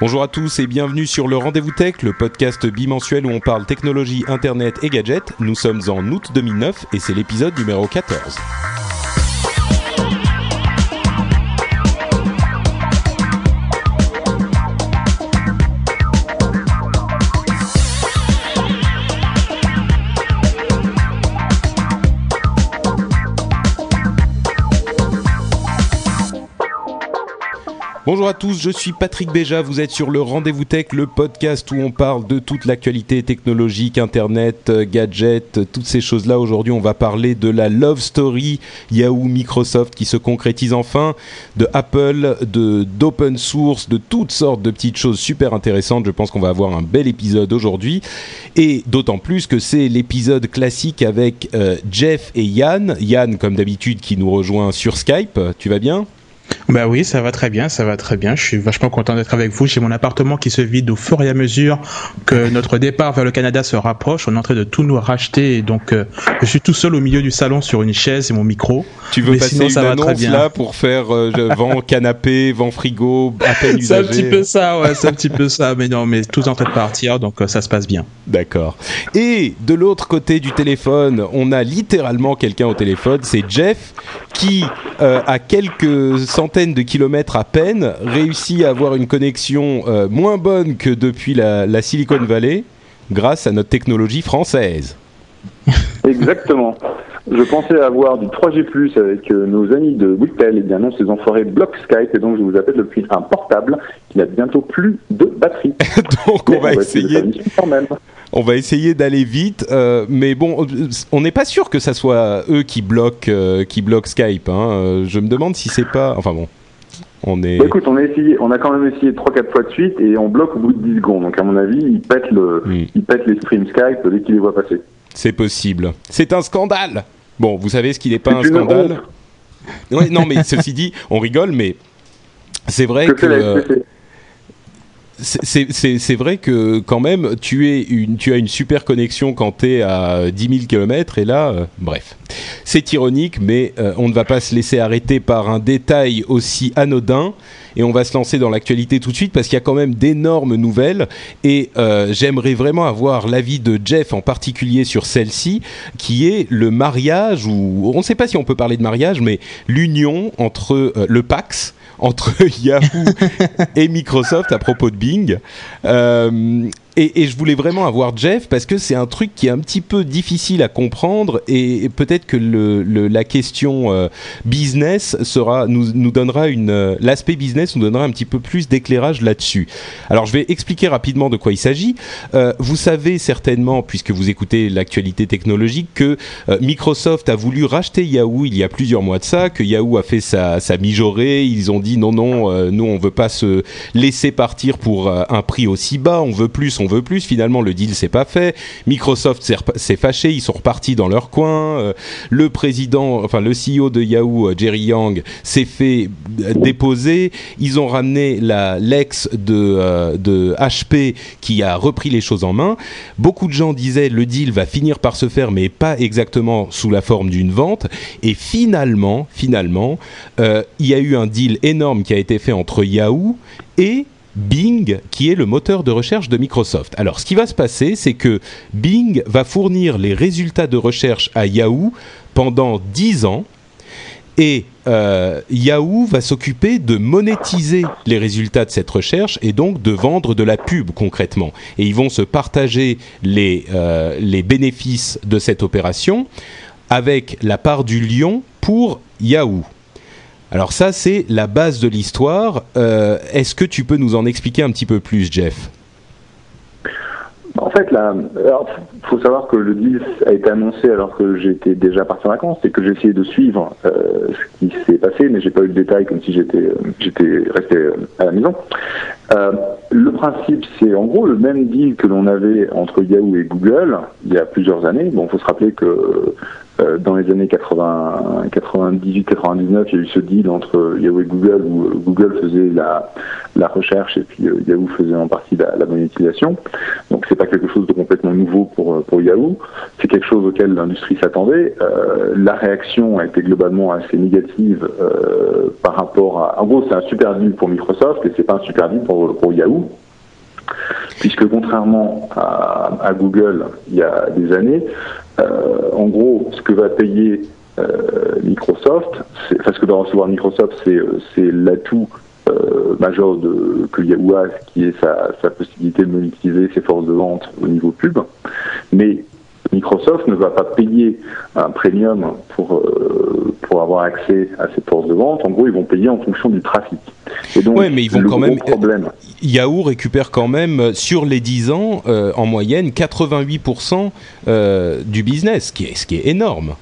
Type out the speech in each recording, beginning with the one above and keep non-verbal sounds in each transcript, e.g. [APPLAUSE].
Bonjour à tous et bienvenue sur le Rendez-vous Tech, le podcast bimensuel où on parle technologie, internet et gadgets. Nous sommes en août 2009 et c'est l'épisode numéro 14. Bonjour à tous, je suis Patrick Béja, vous êtes sur le Rendez-vous Tech, le podcast où on parle de toute l'actualité technologique, internet, euh, gadgets, euh, toutes ces choses-là. Aujourd'hui, on va parler de la love story Yahoo Microsoft qui se concrétise enfin, de Apple, de d'open source, de toutes sortes de petites choses super intéressantes. Je pense qu'on va avoir un bel épisode aujourd'hui et d'autant plus que c'est l'épisode classique avec euh, Jeff et Yann. Yann, comme d'habitude, qui nous rejoint sur Skype. Tu vas bien? Bah oui, ça va très bien, ça va très bien. Je suis vachement content d'être avec vous. J'ai mon appartement qui se vide au fur et à mesure que notre départ vers le Canada se rapproche. On est en train de tout nous racheter et donc euh, je suis tout seul au milieu du salon sur une chaise et mon micro. Tu veux Mais passer sinon, ça une va très annonce bien. là pour faire euh, [LAUGHS] vent canapé, vent frigo, à [LAUGHS] peine C'est un petit peu ça, ouais, c'est un petit peu ça. Mais non, mais tout est en train de partir, donc euh, ça se passe bien. D'accord. Et de l'autre côté du téléphone, on a littéralement quelqu'un au téléphone, c'est Jeff qui, à quelques centaines de kilomètres à peine, réussit à avoir une connexion euh, moins bonne que depuis la, la Silicon Valley grâce à notre technologie française. Exactement. Je pensais avoir du 3G+, avec euh, nos amis de Whittel, et bien non, ces enfoirés bloquent Skype, et donc je vous appelle depuis un portable qui n'a bientôt plus de batterie. [LAUGHS] Donc on Mais va essayer quand même. On va essayer d'aller vite, euh, mais bon, on n'est pas sûr que ça soit eux qui bloquent, euh, qui bloquent Skype. hein. Euh, Je me demande si c'est pas. Enfin bon, on est. Bah, écoute, on a essayé, on a quand même essayé 3-4 fois de suite, et on bloque au bout de 10 secondes. Donc à mon avis, ils pètent, le, Hmm. ils pètent les streams Skype dès qu'ils les voient passer. C'est possible. C'est un scandale. Bon, vous savez ce qui n'est pas un scandale? Ouais, non, mais ceci dit, on rigole, mais c'est vrai Que que fait la euh, SPC c'est- vrai que quand même, tu, as une super connexion quand tu es à 10 000 km, et là, euh, bref. C'est ironique, mais euh, on ne va pas se laisser arrêter par un détail aussi anodin. Et on va se lancer dans l'actualité tout de suite parce qu'il y a quand même d'énormes nouvelles. Et euh, j'aimerais vraiment avoir l'avis de Jeff en particulier sur celle-ci, qui est le mariage, ou on ne sait pas si on peut parler de mariage, mais l'union entre le Pax entre [LAUGHS] Yahoo et Microsoft à propos de Bing. Euh, et, je voulais vraiment avoir Jeff parce que c'est un truc qui est un petit peu difficile à comprendre et, peut-être que la question euh, business sera nous, nous donnera une euh, l'aspect business nous donnera un petit peu plus d'éclairage là-dessus. Alors je vais expliquer rapidement de quoi il s'agit. Euh, vous savez certainement puisque vous écoutez l'actualité technologique que Microsoft a voulu racheter Yahoo il y a plusieurs mois de ça, que Yahoo a fait sa, sa mijaurée. Ils ont dit non non, nous on veut pas se laisser partir pour un prix aussi bas, on veut plus, on veut plus. Finalement, le deal s'est pas fait. Microsoft s'est fâché, ils sont repartis dans leur coin. Euh, le président, enfin le CEO de Yahoo, euh, Jerry Yang, s'est fait euh, déposer. Ils ont ramené la l'ex de de HP qui a repris les choses en main. Beaucoup de gens disaient le deal va finir par se faire, mais pas exactement sous la forme d'une vente. Et finalement, finalement, il y a eu un deal énorme qui a été fait entre Yahoo et Bing, qui est le moteur de recherche de Microsoft. Alors, ce qui va se passer, c'est que Bing va fournir les résultats de recherche à Yahoo pendant 10 ans. Et euh, Yahoo va s'occuper de monétiser les résultats de cette recherche et donc de vendre de la pub concrètement. Et ils vont se partager les, euh, les bénéfices de cette opération avec la part du lion pour Yahoo. Alors ça, c'est la base de l'histoire. Euh, Est-ce que tu peux nous en expliquer un petit peu plus, Jeff? En fait, il faut savoir que le deal a été annoncé alors que j'étais déjà parti en vacances et que j'ai essayé de suivre euh, ce qui s'est passé, mais j'ai pas eu le détail comme si j'étais euh, j'étais resté à la maison. le principe, c'est en gros le même deal que l'on avait entre Yahoo et Google il y a plusieurs années. Bon, faut se rappeler que dans les années 80, 98, 99, il y a eu ce deal entre Yahoo et Google où euh, Google faisait la, la recherche et puis euh, Yahoo faisait en partie la, la monétisation. Donc c'est pas quelque chose de complètement nouveau pour pour Yahoo. C'est quelque chose auquel l'industrie s'attendait. Euh, la réaction a été globalement assez négative euh, par rapport à. En gros, c'est un super deal pour Microsoft et c'est pas un super deal pour pour Yahoo puisque contrairement à, Google il y a des années, euh, en gros, ce que va payer euh, Microsoft, enfin ce que va recevoir Microsoft, c'est euh, l'atout majeur de, que Yahoo a, qui est sa, sa possibilité de monétiser ses forces de vente au niveau pub. Mais Microsoft ne va pas payer un premium pour, euh, pour avoir accès à ces forces de vente. En gros, ils vont payer en fonction du trafic. Oui, mais ils vont quand même. Problème, Yahoo récupère quand même sur les 10 ans, euh, en moyenne, 88% euh, du business, ce qui est, ce qui est énorme.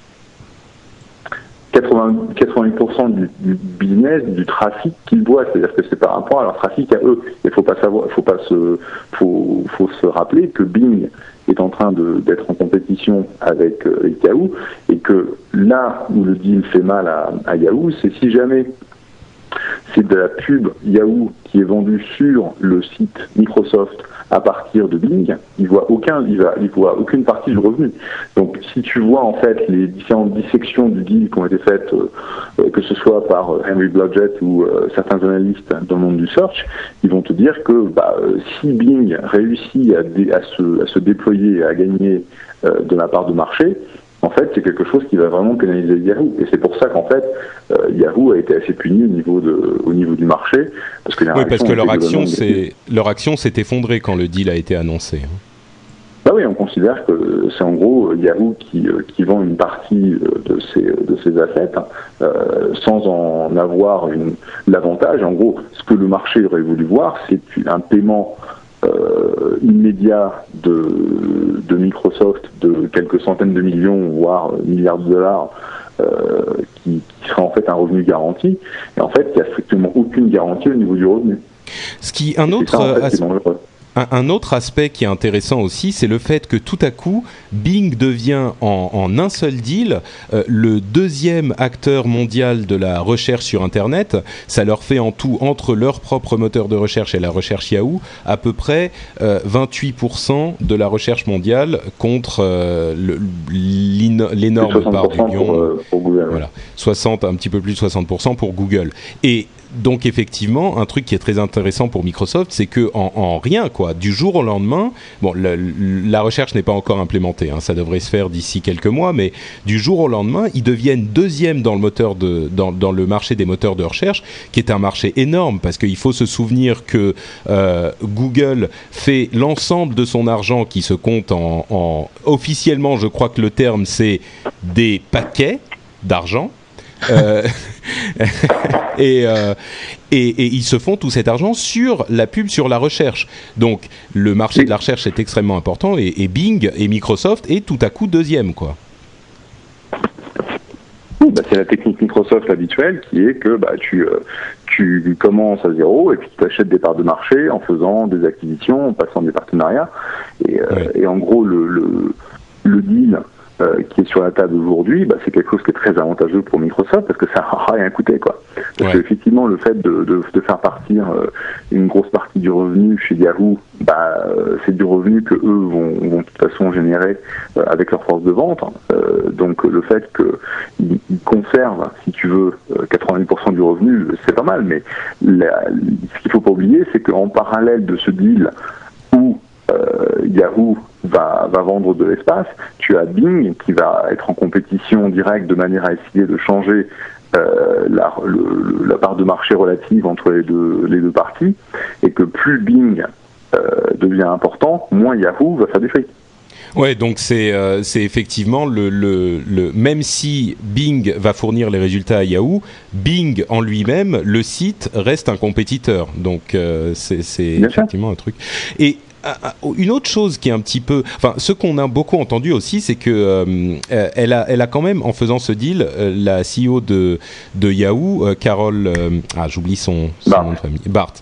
80, 88% du, business, du trafic qu'ils voient, c'est-à-dire que c'est par rapport à leur trafic à eux. Il faut pas savoir, faut pas se, faut, faut se rappeler que Bing est en train d'être en compétition avec, euh, Yahoo et que là où le deal fait mal à Yahoo, c'est si jamais c'est de la pub Yahoo qui est vendue sur le site Microsoft à partir de Bing, il voit aucun, il, va, voit aucune partie du revenu. Donc, si tu vois en fait les différentes dissections du deal qui ont été faites, euh, que ce soit par euh, Henry Blodgett ou euh, certains analystes dans le monde du search, ils vont te dire que bah, si Bing réussit à, se, à se déployer à gagner de la part de marché, en fait, c'est quelque chose qui va vraiment pénaliser Yahoo. Et c'est pour ça qu'en fait, euh, Yahoo a été assez puni au niveau, de, au niveau du marché. Parce que oui, parce que leur action, leur action s'est effondrée quand le deal a été annoncé. Hein. Bah oui, on considère que c'est en gros Yahoo qui, euh, qui vend une partie euh, de ses, de ses assets euh, sans en avoir l'avantage. En gros, ce que le marché aurait voulu voir, c'est un paiement euh, immédiat de, de, Microsoft de quelques centaines de millions, voire milliards de dollars, euh, qui, qui, sera en fait un revenu garanti. Et en fait, il n'y a strictement aucune garantie au niveau du revenu. Ce qui, un autre, un, autre aspect qui est intéressant aussi, c'est le fait que tout à coup, Bing devient en, un seul deal euh, le deuxième acteur mondial de la recherche sur Internet. Ça leur fait en tout, entre leur propre moteur de recherche et la recherche Yahoo, à peu près 28% euh, de la recherche mondiale contre euh, l'énorme part du lion. Pour, Google. Voilà, 60, un petit peu plus de 60% pour Google. Et donc effectivement, un truc qui est très intéressant pour Microsoft, c'est que en, rien, quoi, du jour au lendemain, bon, la recherche n'est pas encore implémentée, hein, ça devrait se faire d'ici quelques mois, mais du jour au lendemain, ils deviennent deuxième dans le marché des moteurs de recherche, qui est un marché énorme parce qu'il faut se souvenir que euh, Google fait l'ensemble de son argent qui se compte en officiellement, je crois que le terme c'est des paquets d'argent euh, [LAUGHS] euh, et, et, ils se font tout cet argent sur la pub, sur la recherche. Donc le marché de la recherche est extrêmement important et, Bing et Microsoft est tout à coup deuxième, quoi. Bah, c'est la technique Microsoft habituelle qui est que bah, tu, euh, tu commences à zéro et puis tu achètes des parts de marché en faisant des acquisitions, en passant des partenariats. Et, et en gros, le, le, le deal euh, qui est sur la table aujourd'hui, bah, c'est quelque chose qui est très avantageux pour Microsoft parce que ça [LAUGHS] n'a rien coûté. Quoi. Parce qu'effectivement, le fait de, de, de faire partir euh, une grosse partie du revenu chez Yahoo, bah, euh, c'est du revenu que eux vont, vont de toute façon générer avec leur force de vente. donc le fait qu'ils conservent, si tu veux, 80% du revenu, c'est pas mal. Mais la, ce qu'il faut pas oublier, c'est qu'en parallèle de ce deal où Yahoo va, va vendre de l'espace. Tu as Bing qui va être en compétition directe de manière à essayer de changer euh, la, la, part de marché relative entre les deux, les deux parties, et que plus Bing euh, devient important, moins Yahoo va faire du fric. Ouais, donc c'est euh, effectivement le, le, le même si Bing va fournir les résultats à Yahoo, Bing en lui-même, le site reste un compétiteur. Donc euh, c'est c'est effectivement un truc. Et une autre chose qui est un petit peu, enfin, ce qu'on a beaucoup entendu aussi, c'est que euh, elle a, elle a quand même, en faisant ce deal, euh, la CEO de de Yahoo, euh, Carole, ah, j'oublie son, nom de famille, Bart,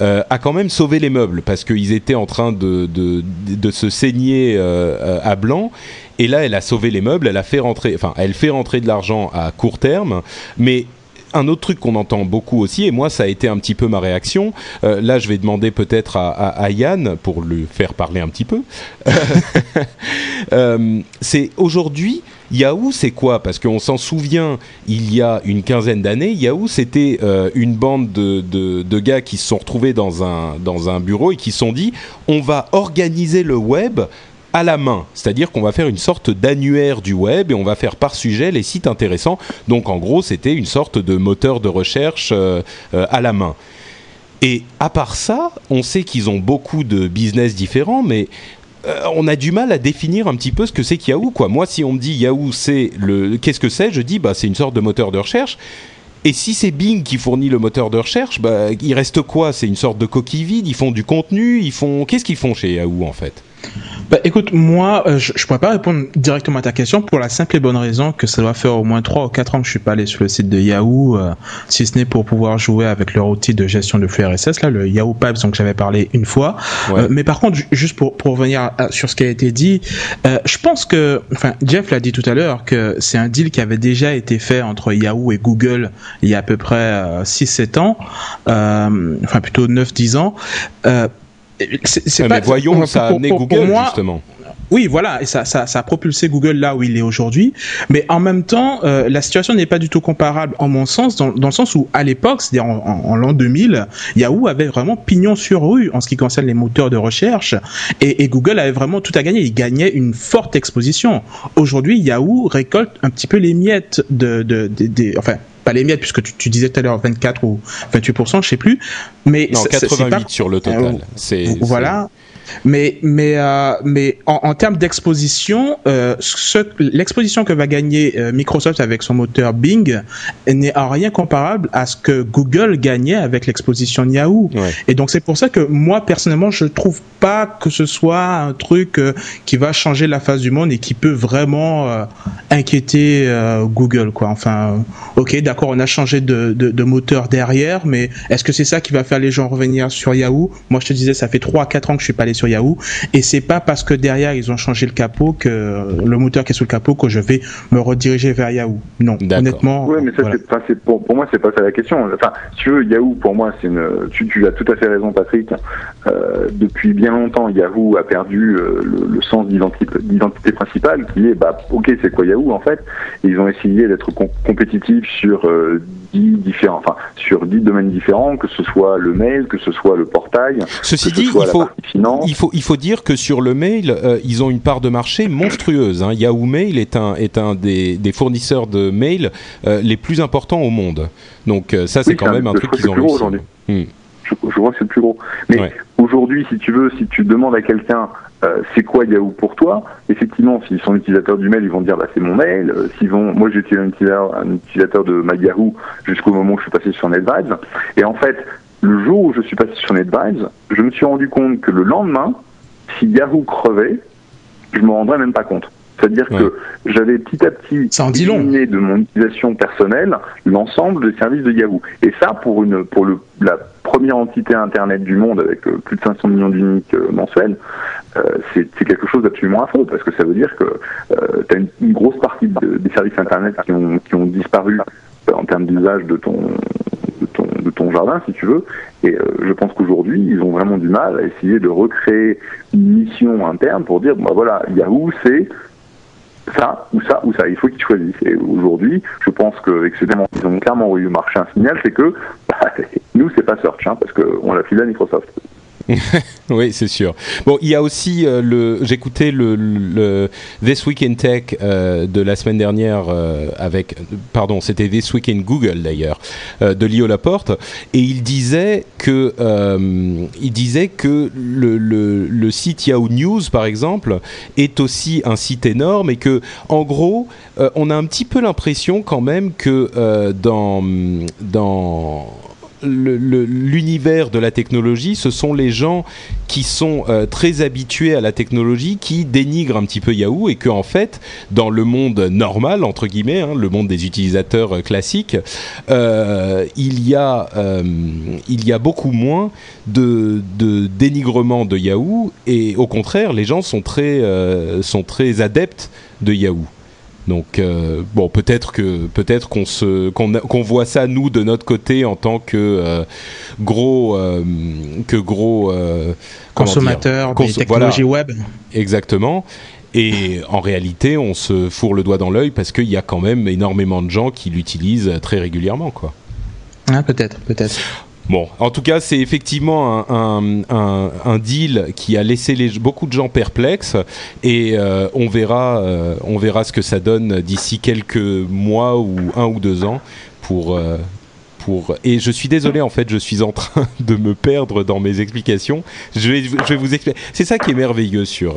a quand même sauvé les meubles parce qu'ils étaient en train de de, de se saigner à blanc. Et là, elle a sauvé les meubles, elle a fait rentrer, enfin, elle fait rentrer de l'argent à court terme, mais un autre truc qu'on entend beaucoup aussi, et moi ça a été un petit peu ma réaction, euh, là je vais demander peut-être à, Yann pour le faire parler un petit peu, [LAUGHS] euh, c'est aujourd'hui Yahoo, c'est quoi? Parce qu'on s'en souvient, il y a une quinzaine d'années, Yahoo, c'était euh, une bande de, de, gars qui se sont retrouvés dans un, dans un bureau et qui se sont dit, on va organiser le web à la main, c'est-à-dire qu'on va faire une sorte d'annuaire du web et on va faire par sujet les sites intéressants. Donc en gros, c'était une sorte de moteur de recherche euh, euh, à la main. Et à part ça, on sait qu'ils ont beaucoup de business différents, mais euh, on a du mal à définir un petit peu ce que c'est Yahoo. Quoi. Moi, si on me dit Yahoo, c'est le, qu'est-ce que c'est Je dis, bah, c'est une sorte de moteur de recherche. Et si c'est Bing qui fournit le moteur de recherche, bah, il reste quoi? C'est une sorte de coquille vide? Ils font du contenu? Ils font. Qu'est-ce qu'ils font chez Yahoo en fait? Bah, écoute, moi, euh, je, je pourrais pas répondre directement à ta question pour la simple et bonne raison que ça doit faire au moins 3 ou 4 ans que je suis pas allé sur le site de Yahoo, euh, si ce n'est pour pouvoir jouer avec leur outil de gestion de flux RSS, là, le Yahoo Pipes, dont j'avais parlé une fois. Euh, mais par contre, juste pour, pour revenir sur ce qui a été dit, je pense que, enfin, Jeff l'a dit tout à l'heure, que c'est un deal qui avait déjà été fait entre Yahoo et Google il y a à peu près 6-7 ans, enfin plutôt 9-10 ans c'est pas, mais voyons, ça a amené Google justement. Oui, voilà, et ça, ça, ça, a propulsé Google là où il est aujourd'hui. Mais en même temps, euh, la situation n'est pas du tout comparable, en mon sens, dans, dans le sens où à l'époque, c'est-à-dire en, en, l'an 2000, Yahoo avait vraiment pignon sur rue en ce qui concerne les moteurs de recherche, et, et Google avait vraiment tout à gagner. Il gagnait une forte exposition. Aujourd'hui, Yahoo récolte un petit peu les miettes de, de, de, de enfin pas les miettes, puisque tu, tu disais tout à l'heure 24 ou 28%, je sais plus. Mais non, 88 sur le total. Euh, c'est voilà. Mais mais euh, mais en, en termes d'exposition, euh, l'exposition que va gagner euh, Microsoft avec son moteur Bing n'est en rien comparable à ce que Google gagnait avec l'exposition Yahoo. Et donc c'est pour ça que moi personnellement je trouve pas que ce soit un truc qui va changer la face du monde et qui peut vraiment inquiéter Google quoi. Enfin ok d'accord on a changé de, de, de moteur derrière, mais est-ce que c'est ça qui va faire les gens revenir sur Yahoo? Moi je te disais ça fait 3 à 4 ans que je suis pas allé sur Yahoo et c'est pas parce que derrière ils ont changé le capot que le moteur qui est sous le capot que je vais me rediriger vers Yahoo. Non, honnêtement. Oui, mais ça c'est pour, pour, moi c'est pas ça la question. Enfin, si tu veux Yahoo pour moi c'est une tu, tu, as tout à fait raison Patrick. Euh, depuis bien longtemps Yahoo a perdu euh, le, sens d'identité principale qui est bah ok c'est quoi Yahoo en fait. ils ont essayé d'être compétitifs sur euh, différents, enfin sur dix domaines différents, que ce soit le mail, que ce soit le portail. Ceci dit, il faut, il faut, il faut dire que sur le mail, euh, ils ont une part de marché monstrueuse. Hein. Yahoo Mail est un, est un des, des fournisseurs de mail euh, les plus importants au monde. Donc euh, ça, c'est quand même un, truc qu'ils ont réussi. Hmm. Je, je, vois que c'est le plus gros. Mais aujourd'hui, si tu veux, si tu demandes à quelqu'un c'est quoi Yahoo pour toi? Effectivement, s'ils sont utilisateurs du mail, ils vont dire bah, c'est mon mail. s'ils vont, moi j'étais un utilisateur, un utilisateur de Yahoo jusqu'au moment où je suis passé sur NetVibes. Et en fait, le jour où je suis passé sur NetVibes, je me suis rendu compte que le lendemain, si Yahoo crevait, je me rendrais même pas compte. C'est-à-dire que j'avais petit à petit éliminé de mon utilisation personnelle l'ensemble des services de Yahoo. Et ça, pour une pour le, la première entité Internet du monde avec euh, plus de 500 millions d'uniques euh, mensuels, euh, c'est quelque chose d'absolument affreux parce que ça veut dire que tu as une, grosse partie des services Internet qui ont, qui ont disparu en termes d'usage de ton de ton, jardin, si tu veux. Et euh, je pense qu'aujourd'hui, ils ont vraiment du mal à essayer de recréer une mission interne pour dire, bah voilà, Yahoo, c'est ça ou ça ou ça. Il faut qu'ils choisissent. Et aujourd'hui, je pense que ils ont clairement eu marché un signal, c'est que [LAUGHS] bah, nous, c'est pas Search, hein, parce qu'on l'a filé à Microsoft. [LAUGHS] oui, c'est sûr. Bon, il y a aussi euh, le. J'écoutais le, This Week in Tech euh, de la semaine dernière euh, avec. Pardon, c'était This Week in Google d'ailleurs de Lio Laporte et il disait que il disait que le, le, site Yahoo News par exemple est aussi un site énorme et que en gros on a un petit peu l'impression quand même que dans dans l'univers de la technologie, ce sont les gens qui sont euh, très habitués à la technologie, qui dénigrent un petit peu Yahoo et que en fait, dans le monde normal entre guillemets, hein, le monde des utilisateurs euh, classiques, euh, il y a beaucoup moins de, dénigrement de Yahoo et au contraire, les gens sont très adeptes de Yahoo. Donc euh, bon, peut-être que peut-être qu'on se qu'on voit ça nous de notre côté en tant que euh, gros euh, que gros consommateurs des technologies web. Exactement. Et en réalité, on se fourre le doigt dans l'œil parce qu'il y a quand même énormément de gens qui l'utilisent très régulièrement, quoi. Ah, peut-être, peut-être. Bon, en tout cas, c'est effectivement un, deal qui a laissé les, beaucoup de gens perplexes et euh, on verra, euh, on verra ce que ça donne d'ici quelques mois ou un ou deux ans pour. Euh, pour... Et je suis désolé, en fait, je suis en train [LAUGHS] de me perdre dans mes explications. Je vais, je vais vous expliquer. C'est ça qui est merveilleux sur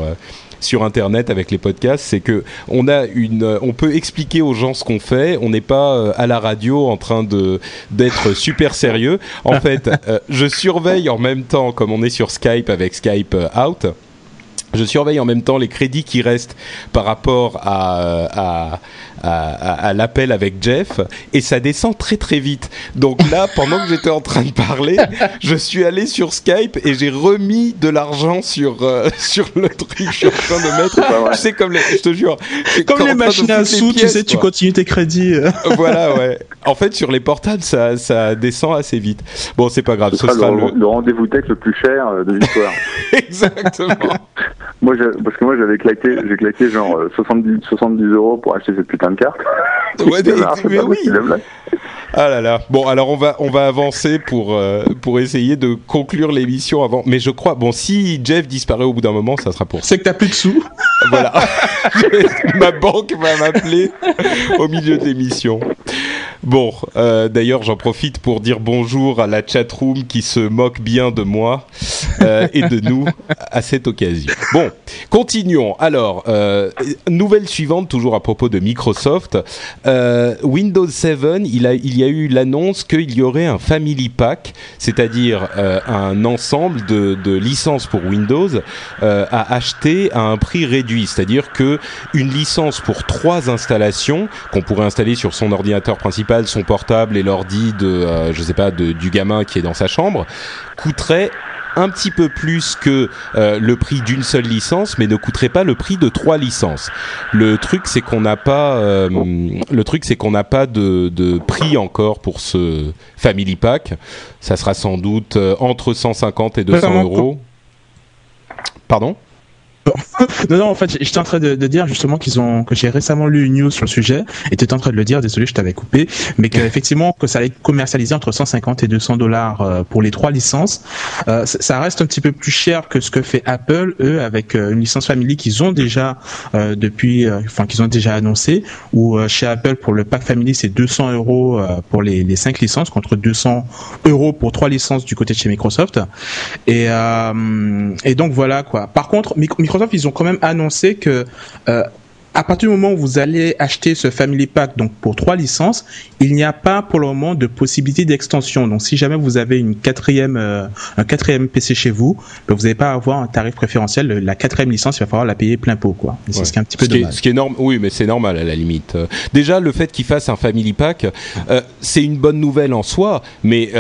sur Internet avec les podcasts, c'est que on a une, on peut expliquer aux gens ce qu'on fait. On n'est pas euh, à la radio en train de d'être super sérieux. En [LAUGHS] fait, euh, je surveille en même temps, comme on est sur Skype avec Skype euh, Out. Je surveille en même temps les crédits qui restent par rapport à, à, à, l'appel avec Jeff et ça descend très très vite. Donc là, pendant que j'étais en train de parler, je suis allé sur Skype et j'ai remis de l'argent sur euh, [LAUGHS] sur le truc. Je suis en train de mettre. Je sais comme les, je te jure. Comme les machines à sous, tu sais, tu continues tes crédits. Euh. [LAUGHS] voilà, ouais. En fait, sur les portables, ça ça descend assez vite. Bon, c'est pas grave. Ce, sera, le, le... rendez-vous tech le plus cher euh, de l'histoire. [LAUGHS] Exactement. moi, parce que moi, j'avais claqué, j'ai claqué genre 70 70 euros pour acheter cette putain carte. Ouais, [LAUGHS] mais, oui. Ah là là. Bon, alors on va on va avancer pour euh, pour essayer de conclure l'émission avant. Mais je crois bon si Jeff disparaît au bout d'un moment, ça sera pour. C'est que t'as plus de sous. Voilà. [LAUGHS] Ma banque va m'appeler au milieu de l'émission. Bon, euh, d'ailleurs, j'en profite pour dire bonjour à la chatroom qui se moque bien de moi euh, et de nous [LAUGHS] à cette occasion. Bon, continuons. Alors, euh, nouvelle suivante, toujours à propos de Microsoft. Windows 7, il, a, il y a eu l'annonce qu'il y aurait un Family Pack, c'est-à-dire un ensemble de, de, licences pour Windows à acheter à un prix réduit. C'est-à-dire que une licence pour trois installations qu'on pourrait installer sur son ordinateur principal son portable et l'ordi de, euh, je sais pas, de, du gamin qui est dans sa chambre, coûterait un petit peu plus que euh, le prix d'une seule licence, mais ne coûterait pas le prix de trois licences. Le truc, c'est qu'on n'a pas, euh, le truc, c'est qu'on n'a pas de, de, prix encore pour ce Family Pack. Ça sera sans doute entre 150 et 200 euros. Pardon? Non, non, en fait, j'étais en train de, de dire justement qu'ils ont, que j'ai récemment lu une news sur le sujet, et tu en train de le dire, désolé, je t'avais coupé, mais qu'effectivement, que ça allait être commercialisé entre 150 et 200 dollars euh, pour les trois licences. Euh, ça reste un petit peu plus cher que ce que fait Apple, eux, avec euh, une licence Family qu'ils ont déjà euh, depuis, enfin, qu'ils ont déjà annoncé, ou chez Apple, pour le pack Family, c'est 200 euros pour les, les cinq licences, contre 200 euros pour trois licences du côté de chez Microsoft. Et, et donc voilà, quoi. Par contre, ils ont quand même annoncé que euh, à partir du moment où vous allez acheter ce Family Pack, donc pour trois licences, il n'y a pas pour le moment de possibilité d'extension. Donc, si jamais vous avez une quatrième, euh, un quatrième PC chez vous, ben, vous n'allez pas avoir un tarif préférentiel. La quatrième licence, il va falloir la payer plein pot, quoi. C'est ce qui est un petit peu ce dommage. ce qui est normal, oui, mais c'est normal à la limite. Euh, déjà, le fait qu'il fasse un Family Pack, c'est une bonne nouvelle en soi, mais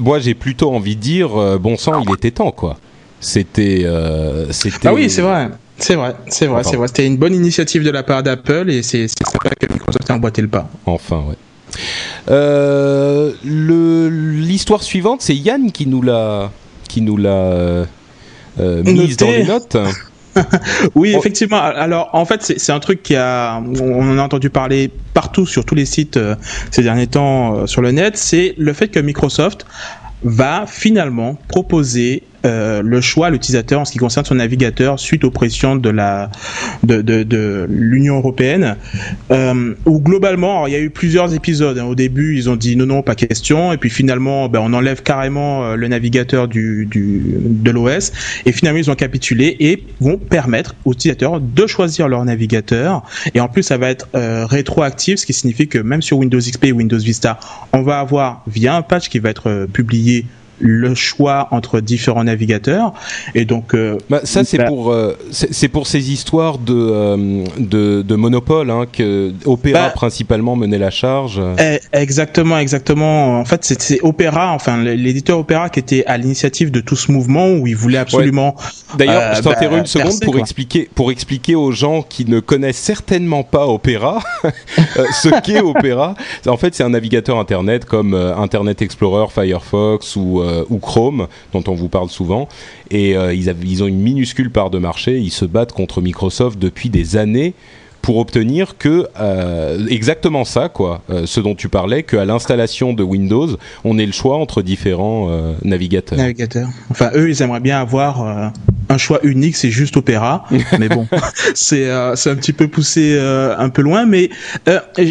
moi, j'ai plutôt envie de dire, bon sang, il était temps, quoi. C'était, euh, c'était. Ah oui, c'est vrai. C'est vrai, c'est vrai, c'est vrai. C'était une bonne initiative de la part d'Apple et c'est sympa que Microsoft ait emboîté le pas. Enfin, ouais. Euh, l'histoire suivante, c'est Yann qui nous l'a, qui nous l'a euh, mise dans les notes. [LAUGHS] oui, effectivement. Alors, en fait, c'est un truc qui a, on en a entendu parler partout sur tous les sites euh, ces derniers temps euh, sur le net. C'est le fait que Microsoft va finalement proposer euh, le choix l'utilisateur en ce qui concerne son navigateur suite aux pressions de l'Union européenne. Euh, où globalement, il y a eu plusieurs épisodes. Hein. Au début, ils ont dit non non pas question, et puis finalement, ben, on enlève carrément euh, le navigateur du, de l'OS, et finalement ils ont capitulé et vont permettre aux utilisateurs de choisir leur navigateur. Et en plus, ça va être euh, rétroactif, ce qui signifie que même sur Windows XP et Windows Vista, on va avoir via un patch qui va être publié le choix entre différents navigateurs et donc euh, bah, ça c'est bah, pour euh, c'est pour ces histoires de euh, de, de, monopole hein, que Opera bah, principalement menait la charge eh, exactement exactement en fait c'est Opera enfin l'éditeur Opera qui était à l'initiative de tout ce mouvement où il voulait absolument ouais. d'ailleurs je t'interromps une seconde pour quoi. expliquer pour expliquer aux gens qui ne connaissent certainement pas Opera [LAUGHS] ce qu'est Opera en fait c'est un navigateur internet comme Internet Explorer Firefox ou euh, ou Chrome, dont on vous parle souvent. Et euh, ils, ils ont une minuscule part de marché. Ils se battent contre Microsoft depuis des années pour obtenir que euh, exactement ça, quoi, euh, ce dont tu parlais, qu'à l'installation de Windows, on ait le choix entre différents euh, navigateurs. Navigateurs. Enfin, eux, ils aimeraient bien avoir euh, un choix unique, c'est juste Opera, [LAUGHS] mais bon, [LAUGHS] c'est c'est un petit peu poussé un peu loin, mais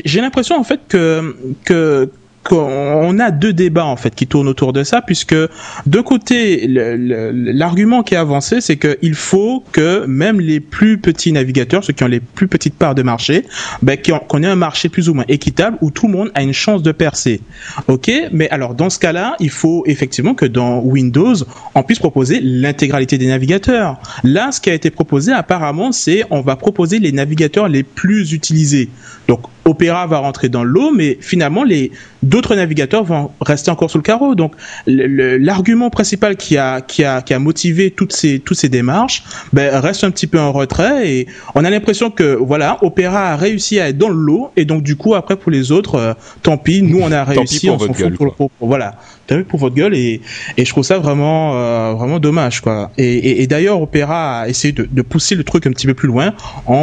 j'ai l'impression en fait que que on a deux débats en fait qui tournent autour de ça, puisque de côté l'argument qui est avancé, c'est qu'il faut que même les plus petits navigateurs, ceux qui ont les plus petites parts de marché, ben, qu'on ait un marché plus ou moins équitable où tout le monde a une chance de percer. Ok, mais alors dans ce cas-là, il faut effectivement que dans Windows, on puisse proposer l'intégralité des navigateurs. Là, ce qui a été proposé apparemment, c'est on va proposer les navigateurs les plus utilisés. Donc Opera va rentrer dans l'eau, mais finalement les d'autres navigateurs vont rester encore sous le carreau. Donc l'argument principal qui a qui a qui a motivé toutes ces toutes ces démarches ben, reste un petit peu en retrait et on a l'impression que voilà Opera a réussi à être dans l'eau et donc du coup après pour les autres euh, tant pis nous on a réussi on s'en fout pour, pour, pour, voilà t'as vu pour votre gueule et, et je trouve ça vraiment euh, vraiment dommage quoi. Et, et, et d'ailleurs Opera a essayé de, de, pousser le truc un petit peu plus loin en,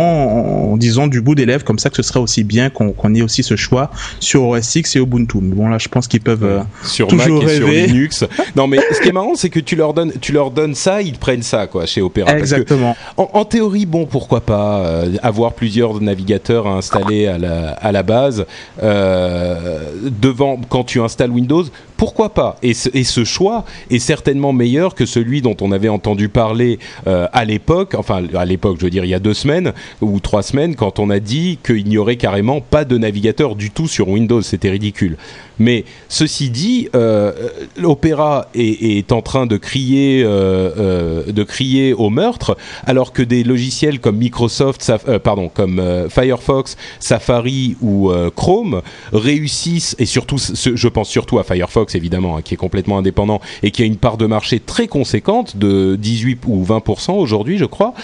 en disant du bout des lèvres comme ça que ce serait aussi bien qu'on qu ait aussi ce choix sur OS X et Ubuntu. Mais bon là je pense qu'ils peuvent euh, sur toujours Mac et rêver. sur Linux. [LAUGHS] Non mais ce qui est marrant c'est que tu leur donnes tu leur donnes ça ils prennent ça quoi chez Opera exactement. en, en, théorie bon pourquoi pas euh, avoir plusieurs navigateurs à installer à la, à la base euh, devant quand tu installes Windows pourquoi pas et ce, choix est certainement meilleur que celui dont on avait entendu parler euh, à l'époque, enfin à l'époque, je veux dire il y a deux semaines ou trois semaines, quand on a dit qu'il n'y aurait carrément pas de navigateur du tout sur Windows. C'était ridicule. Mais ceci dit, euh, l'Opéra est, est, en train de crier, euh, euh, de crier au meurtre, alors que des logiciels comme Microsoft, Saf euh, pardon, comme euh, Firefox, Safari ou Chrome réussissent, et surtout, je pense surtout à Firefox évidemment, hein, qui est complètement indépendant et qui a une part de marché très conséquente de 18 ou 20% aujourd'hui, je crois.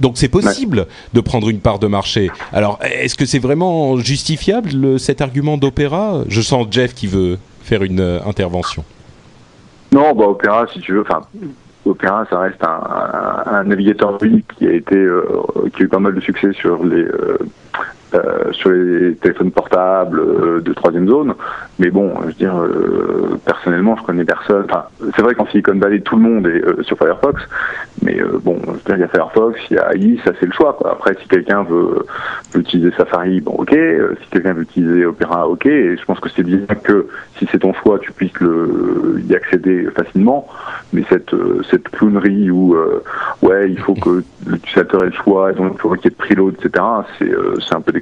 donc c'est possible de prendre une part de marché. Alors, est-ce que c'est vraiment justifiable le, cet argument d'Opéra? Je sens Jeff qui veut faire une euh, intervention. Non, bah Opéra, si tu veux, enfin, Opéra, ça reste un, un, navigateur unique qui a été, euh, qui a eu pas mal de succès sur les, euh, euh, sur les téléphones portables euh, de troisième zone. Mais bon, je veux dire, euh, personnellement, je connais personne. Enfin, c'est vrai qu'en Silicon Valley, tout le monde est euh, sur Firefox. Mais euh, bon, je veux dire, il y a Firefox, il y a AI, ça c'est le choix. Quoi. Après, si quelqu'un veut, veut, utiliser Safari, bon, ok. si quelqu'un veut utiliser Opera, ok. Et je pense que c'est bien que si c'est ton choix, tu puisses le, y accéder facilement. Mais cette, cette clownerie où, ouais, il faut que l'utilisateur ait le choix, et donc il faut qu'il y ait de preload, etc., c'est un peu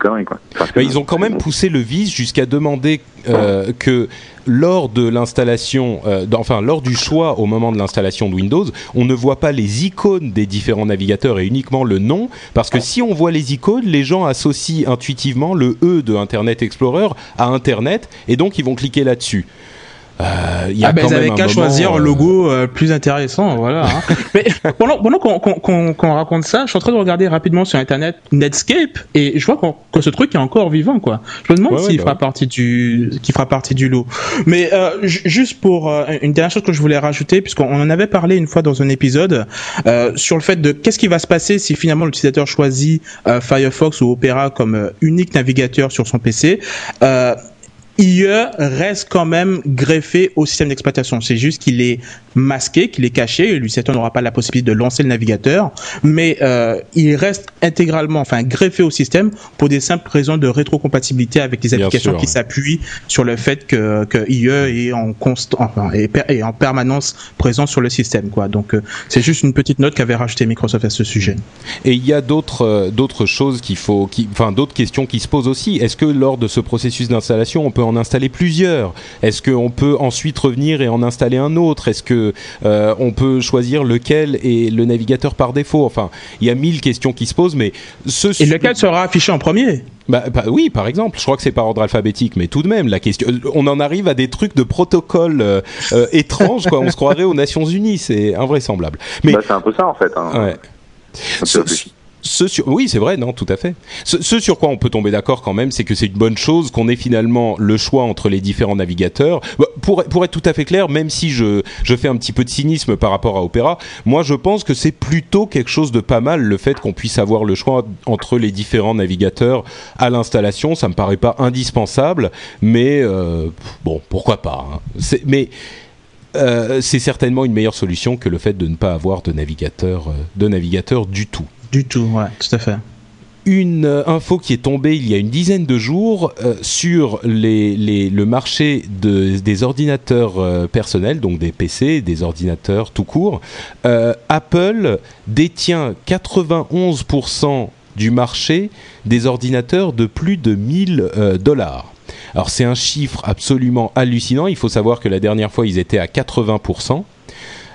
ils ont quand même poussé le vice jusqu'à demander euh, que lors de l'installation, euh, enfin lors du choix au moment de l'installation de Windows, on ne voit pas les icônes des différents navigateurs et uniquement le nom, parce que si on voit les icônes, les gens associent intuitivement le E de Internet Explorer à Internet et donc ils vont cliquer là-dessus. Euh, y a ah ben ils avaient qu'à choisir un logo euh, plus intéressant, voilà. Hein. [LAUGHS] Mais pendant, pendant qu'on qu qu raconte ça, je suis en train de regarder rapidement sur internet Netscape et je vois qu que ce truc est encore vivant, quoi. Je me demande ouais, s'il ouais, fera ouais. partie du, qui fera partie du lot. Mais euh, juste pour euh, une dernière chose que je voulais rajouter, puisqu'on en avait parlé une fois dans un épisode euh, sur le fait de qu'est-ce qui va se passer si finalement l'utilisateur choisit Firefox ou Opera comme unique navigateur sur son PC IE reste quand même greffé au système d'exploitation. C'est juste qu'il est masqué, qu'il est caché. Et Lucetto n'aura pas la possibilité de lancer le navigateur, mais euh, il reste intégralement, enfin greffé au système pour des simples raisons de rétrocompatibilité avec les applications qui s'appuient sur le fait que, que IE est en constant, enfin, est, en permanence présent sur le système, quoi. Donc euh, c'est juste une petite note qu'avait rajouté Microsoft à ce sujet. Et il y a d'autres euh, d'autres choses qu'il faut, qui, enfin d'autres questions qui se posent aussi. Est-ce que lors de ce processus d'installation, on peut en installer plusieurs Est-ce qu'on peut ensuite revenir et en installer un autre? Est-ce que euh, on peut choisir lequel est le navigateur par défaut? Enfin, il y a mille questions qui se posent, mais ce et lequel sera affiché en premier? Bah, bah, oui, par exemple, je crois que c'est par ordre alphabétique, mais tout de même, la question, on en arrive à des trucs de protocole euh, euh, étranges, quoi. On se croirait aux Nations Unies, c'est invraisemblable. Mais bah, c'est un peu ça en fait. Hein. Ouais ce oui, c'est vrai, non, tout à fait. Ce, sur quoi on peut tomber d'accord quand même, c'est que c'est une bonne chose qu'on ait finalement le choix entre les différents navigateurs. Bah, pour, être tout à fait clair, même si je, je fais un petit peu de cynisme par rapport à Opera, moi je pense que c'est plutôt quelque chose de pas mal le fait qu'on puisse avoir le choix entre les différents navigateurs à l'installation. Ça me paraît pas indispensable, mais euh, bon, pourquoi pas. Hein. Mais euh, c'est certainement une meilleure solution que le fait de ne pas avoir de navigateur, euh, de navigateur du tout. Du tout, ouais, tout à fait une euh, info qui est tombée il y a une dizaine de jours sur les, les, le marché de, des ordinateurs personnels, donc des PC, des ordinateurs tout court. Apple détient 91% du marché des ordinateurs de plus de 1000 dollars. Alors c'est un chiffre absolument hallucinant. Il faut savoir que la dernière fois ils étaient à 80%.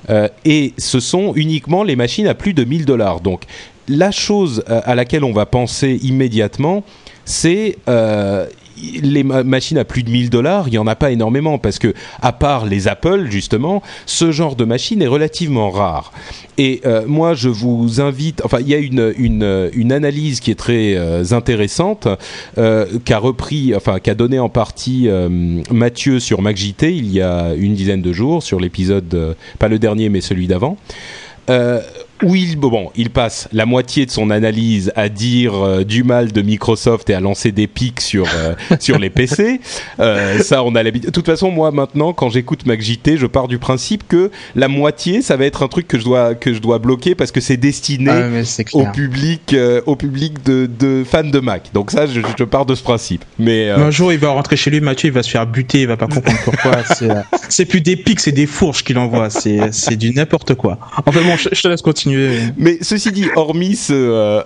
Euh, et ce sont uniquement les machines à plus de 1000 dollars. Donc la chose euh, à laquelle on va penser immédiatement, c'est euh, les machines à plus de 1000 dollars, il y en a pas énormément parce que à part les Apple justement, ce genre de machine est relativement rare. Et euh, moi, je vous invite. Enfin, il y a une analyse qui est très intéressante qu'a repris, qu'a donné en partie Mathieu sur MacJT il y a une dizaine de jours sur l'épisode, pas le dernier mais celui d'avant où il, bon, il passe la moitié de son analyse à dire euh, du mal de Microsoft et à lancer des pics sur, euh, [LAUGHS] sur les PC. Euh, ça, on a l'habitude. De toute façon, moi, maintenant, quand j'écoute MacJT, je pars du principe que la moitié, ça va être un truc que je dois, que je dois bloquer parce que c'est destiné ah, au public, au public de, de, fans de Mac. Donc ça, je, je pars de ce principe. Mais, Un jour, il va rentrer chez lui, Mathieu, il va se faire buter, il va pas comprendre [LAUGHS] pourquoi. c'est plus des pics, c'est des fourches qu'il envoie. C'est du n'importe quoi. Enfin bon, je te laisse continuer. Mais ceci dit, hormis, ce, euh,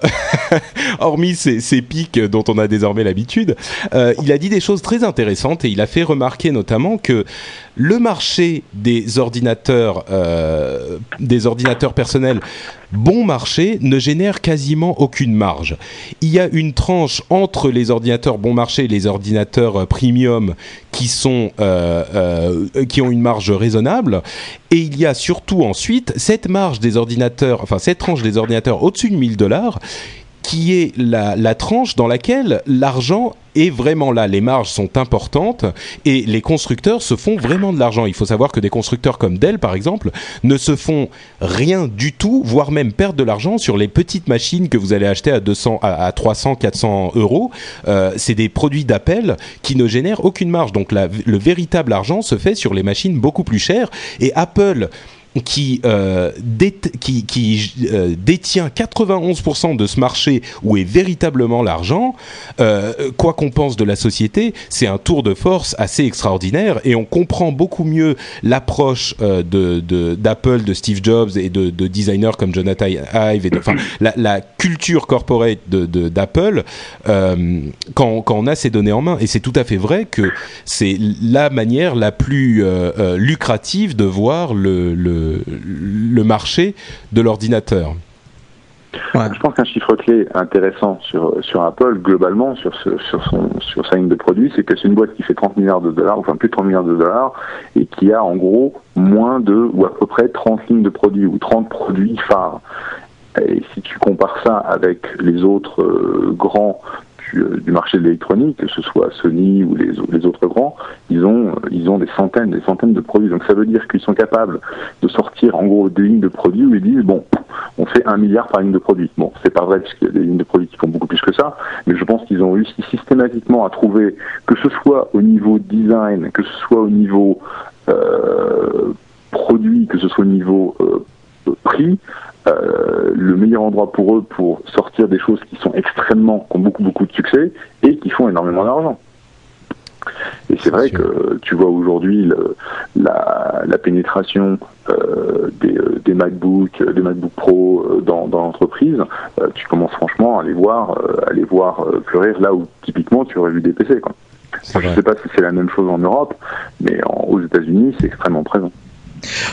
[LAUGHS] hormis ces, pics dont on a désormais l'habitude, euh, il a dit des choses très intéressantes et il a fait remarquer notamment que le marché des ordinateurs, euh, des ordinateurs personnels bon marché ne génère quasiment aucune marge. Il y a une tranche entre les ordinateurs bon marché et les ordinateurs euh, premium euh, qui ont une marge raisonnable et il y a surtout ensuite cette marge des ordinateurs, enfin cette tranche des ordinateurs au-dessus de 1000 dollars qui est la, la tranche dans laquelle l'argent est vraiment là. Les marges sont importantes et les constructeurs se font vraiment de l'argent. Il faut savoir que des constructeurs comme Dell, par exemple, ne se font rien du tout, voire même perdre de l'argent sur les petites machines que vous allez acheter à 200, à, 300, 400 euros. Euh, c'est des produits d'appel qui ne génèrent aucune marge. Donc la, le véritable argent se fait sur les machines beaucoup plus chères. Et Apple qui, euh, euh, détient 91% de ce marché où est véritablement l'argent, euh, quoi qu'on pense de la société, c'est un tour de force assez extraordinaire et on comprend beaucoup mieux l'approche d'Apple, de, Steve Jobs et de, de designers comme Jonathan Ive et de, la, culture corporate d'Apple quand, on a ces données en main. Et c'est tout à fait vrai que c'est la manière la plus lucrative de voir le le, marché de l'ordinateur. Je pense qu'un chiffre clé intéressant sur, sur Apple, globalement, sur, sur, son, sur sa ligne de produits, c'est que c'est une boîte qui fait 30 milliards de dollars, enfin plus de 30 milliards de dollars, et qui a en gros moins de, ou à peu près 30 lignes de produits, ou 30 produits phares. Et si tu compares ça avec les autres euh, grands euh, du, marché de l'électronique, que ce soit Sony ou les, autres grands, ils ont, euh, ils ont des centaines, des centaines de produits. Donc ça veut dire qu'ils sont capables de sortir en gros des lignes de produits où ils disent bon, on fait un milliard par ligne de produits. Bon, c'est pas vrai puisqu'il y a des lignes de produits qui font beaucoup plus que ça, mais je pense qu'ils ont réussi systématiquement à trouver, que ce soit au niveau design, que ce soit au niveau euh, produit, que ce soit au niveau prix, euh, le meilleur endroit pour eux pour sortir des choses qui sont extrêmement, qui ont beaucoup beaucoup de succès et qui font énormément d'argent. Et c'est vrai que tu vois aujourd'hui la, la, pénétration euh, des, euh, des MacBook, des MacBook Pro euh, dans, dans l'entreprise, euh, tu commences franchement à les voir, à les voir fleurir là où typiquement tu aurais vu des PC. Quoi. Je ne sais pas si c'est la même chose en Europe, mais en, aux États-Unis c'est extrêmement présent.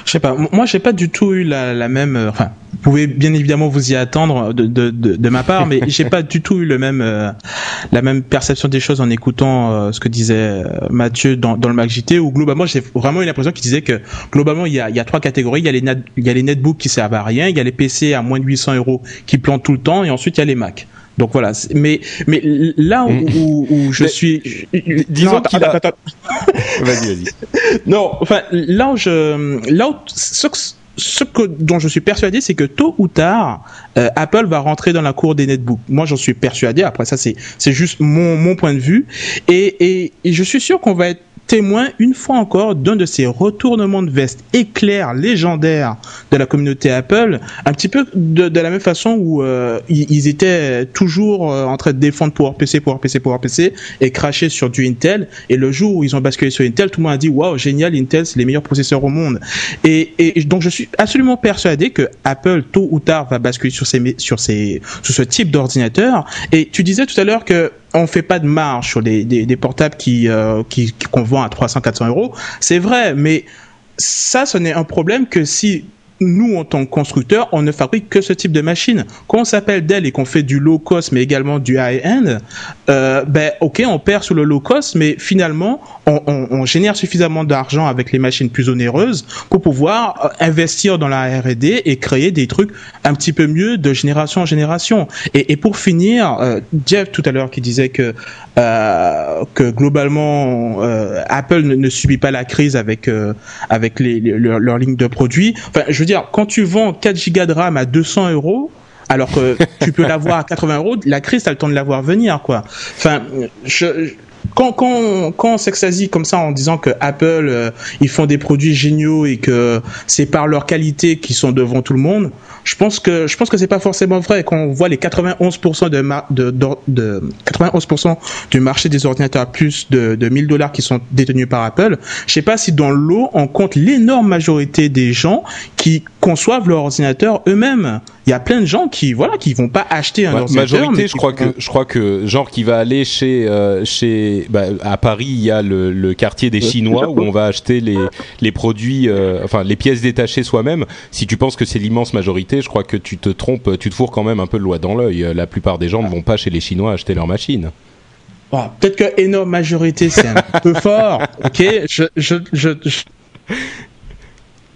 Je sais pas. Moi, j'ai pas du tout eu la, même. Euh, enfin, vous pouvez bien évidemment vous y attendre de, ma part, mais j'ai pas du tout eu le même euh, la même perception des choses en écoutant euh, ce que disait Mathieu dans, le MacJT. Où globalement, j'ai vraiment eu l'impression qu'il disait que globalement, il y a, il y a trois catégories. Il y a les il y a les netbooks qui servent à rien, il y a les PC à moins de 800 euros qui plantent tout le temps, et ensuite il y a les Mac. Donc voilà, mais mais là où, mm. où, je suis, disons qu'il a... vas-y, vas-y. [LAUGHS] Non, enfin là où je, là où ce, ce que, dont je suis persuadé, c'est que tôt ou tard, euh, Apple va rentrer dans la cour des netbooks. Moi, j'en suis persuadé. Après ça, c'est c'est juste mon mon point de vue, et et, et je suis sûr qu'on va être témoin une fois encore d'un de ces retournements de veste éclairs légendaires de la communauté Apple, un petit peu de, la même façon où euh, ils, étaient toujours euh, en train de défendre PowerPC, PowerPC, PowerPC et cracher sur du Intel. Et le jour où ils ont basculé sur Intel, tout le monde a dit waouh génial, Intel c'est les meilleurs processeurs au monde. Et, donc je suis absolument persuadé que Apple tôt ou tard va basculer sur ce type d'ordinateur. Et tu disais tout à l'heure que on fait pas de marge sur des, des, portables qui euh, qui qu'on vend à 300-400 euros. C'est vrai, mais ça, ce n'est un problème que si nous, en tant que constructeurs, on ne fabrique que ce type de machine. Quand on s'appelle Dell et qu'on fait du low cost, mais également du high-end, euh, ben, ok, on perd sur le low cost, mais finalement, on, on, on génère suffisamment d'argent avec les machines plus onéreuses pour pouvoir euh, investir dans la R&D et créer des trucs un petit peu mieux de génération en génération. Et, et pour finir, euh, Jeff tout à l'heure qui disait que euh, que globalement euh, Apple ne, subit pas la crise avec euh, avec les, les, leur, leur ligne de produits. Enfin, je veux dire quand tu vends 4 Go de RAM à 200 euros, alors que tu peux l'avoir à 80 euros, la crise, t'as le temps de l'avoir venir, quoi. Enfin, je, quand, quand, quand on s'extasie comme ça en disant que Apple, euh, ils font des produits géniaux et que c'est par leur qualité qu'ils sont devant tout le monde, je pense que je pense que c'est pas forcément vrai. Quand on voit les 91% de, de, de, de, 91% du marché des ordinateurs plus de, de 1000 dollars qui sont détenus par Apple, je sais pas si dans l'eau on compte l'énorme majorité des gens qui conçoivent leur ordinateur eux-mêmes. Il y a plein de gens qui voilà qui vont pas acheter un ouais, ordinateur. Majorité, je crois que je crois que genre qui va aller chez euh, chez bah, à Paris, il y a le, le quartier des Chinois où on va acheter les les produits, euh, enfin les pièces détachées soi-même. Si tu penses que c'est l'immense majorité, je crois que tu te trompes, tu te fourres quand même un peu le loi dans l'œil. La plupart des gens ne vont pas chez les Chinois acheter leur machine. Bon, Peut-être que énorme majorité c'est un [LAUGHS] peu fort, ok? Je je je. je...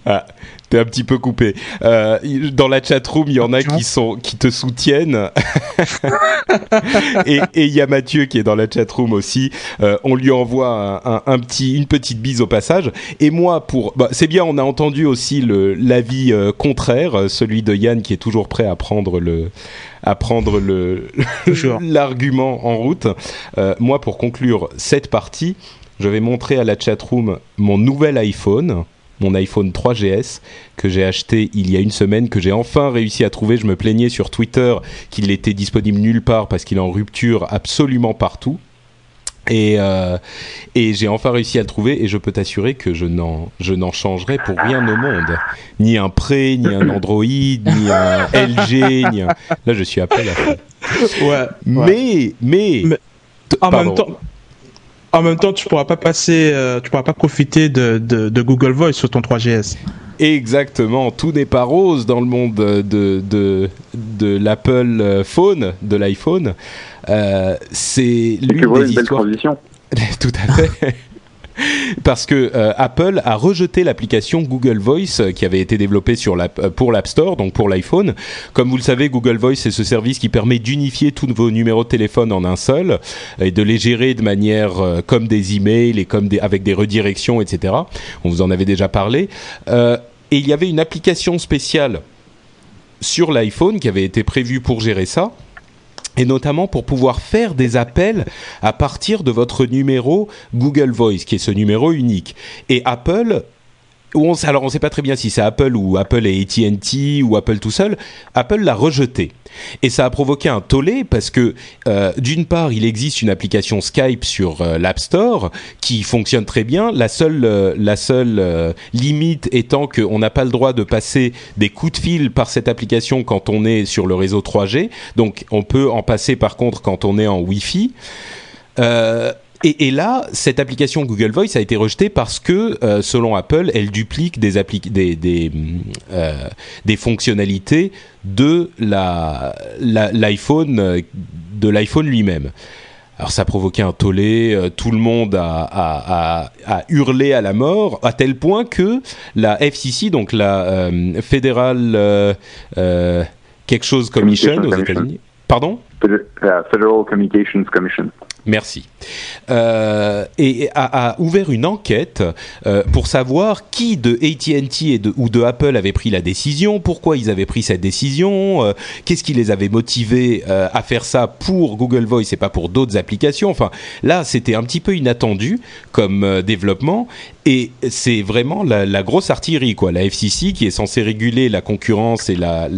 Ah. T'es un petit peu coupé. Euh, dans la chat room, il y en a qui sont qui te soutiennent. [LAUGHS] et il y a Mathieu qui est dans la chat room aussi. Euh, on lui envoie un, un, un, petit une petite bise au passage. Et moi, pour bah, c'est bien, on a entendu aussi le l'avis euh, contraire, celui de Yann qui est toujours prêt à prendre le à prendre le [LAUGHS] l'argument en route. Moi, pour conclure cette partie, je vais montrer à la chat room mon nouvel iPhone mon iPhone 3GS que j'ai acheté il y a une semaine, que j'ai enfin réussi à trouver. Je me plaignais sur Twitter qu'il était disponible nulle part parce qu'il est en rupture absolument partout. Et, euh, et j'ai enfin réussi à le trouver et je peux t'assurer que je n'en, je n'en changerai pour rien au monde. Ni un Pré, ni un Android, ni un LG, ni un... Là, je suis Apple. Ouais, ouais. Mais, mais... mais en même temps en même temps, tu pourras pas passer, euh, tu pourras pas profiter de, de, de, Google Voice sur ton 3GS. Exactement, tout n'est pas rose dans le monde de, de, de l'Apple Phone, de l'iPhone. Euh, c'est l'une des histoires. [LAUGHS] Tout à fait. [LAUGHS] parce que euh, Apple a rejeté l'application Google Voice euh, qui avait été développée euh, pour l'App Store, donc pour l'iPhone. Comme vous le savez, Google Voice c'est ce service qui permet d'unifier tous vos numéros de téléphone en un seul et de les gérer de manière comme des emails et comme des, avec des redirections, etc. On vous en avait déjà parlé. Et il y avait une application spéciale sur l'iPhone qui avait été prévu pour gérer ça et notamment pour pouvoir faire des appels à partir de votre numéro Google Voice, qui est ce numéro unique. Et Apple on, alors on ne sait pas très bien si c'est Apple ou Apple et AT&T ou Apple tout seul. Apple l'a rejeté et ça a provoqué un tollé parce que euh, d'une part il existe une application Skype sur euh, l'App Store qui fonctionne très bien. La seule euh, la seule limite étant qu'on n'a pas le droit de passer des coups de fil par cette application quand on est sur le réseau 3G. Donc on peut en passer par contre quand on est en Wi-Fi. Et, et, là, cette application Google Voice a été rejetée parce que, euh, selon Apple, elle duplique des, des, des, euh, des, fonctionnalités de la, l'iPhone, euh, de l'iPhone lui-même. Alors ça a provoqué un tollé, euh, tout le monde a, a, a, hurlé à la mort, à tel point que la FCC, donc la Federal quelque chose Commission aux États-Unis, pardon, Federal Communications Commission. Merci. Euh, et a, ouvert une enquête euh, pour savoir qui de AT&T ou de Apple avait pris la décision, pourquoi ils avaient pris cette décision, euh, qu'est-ce qui les avait motivés à faire ça pour Google Voice et pas pour d'autres applications. Enfin, là, c'était un petit peu inattendu comme développement et c'est vraiment la, grosse artillerie, quoi. La FCC qui est censée réguler la concurrence et la,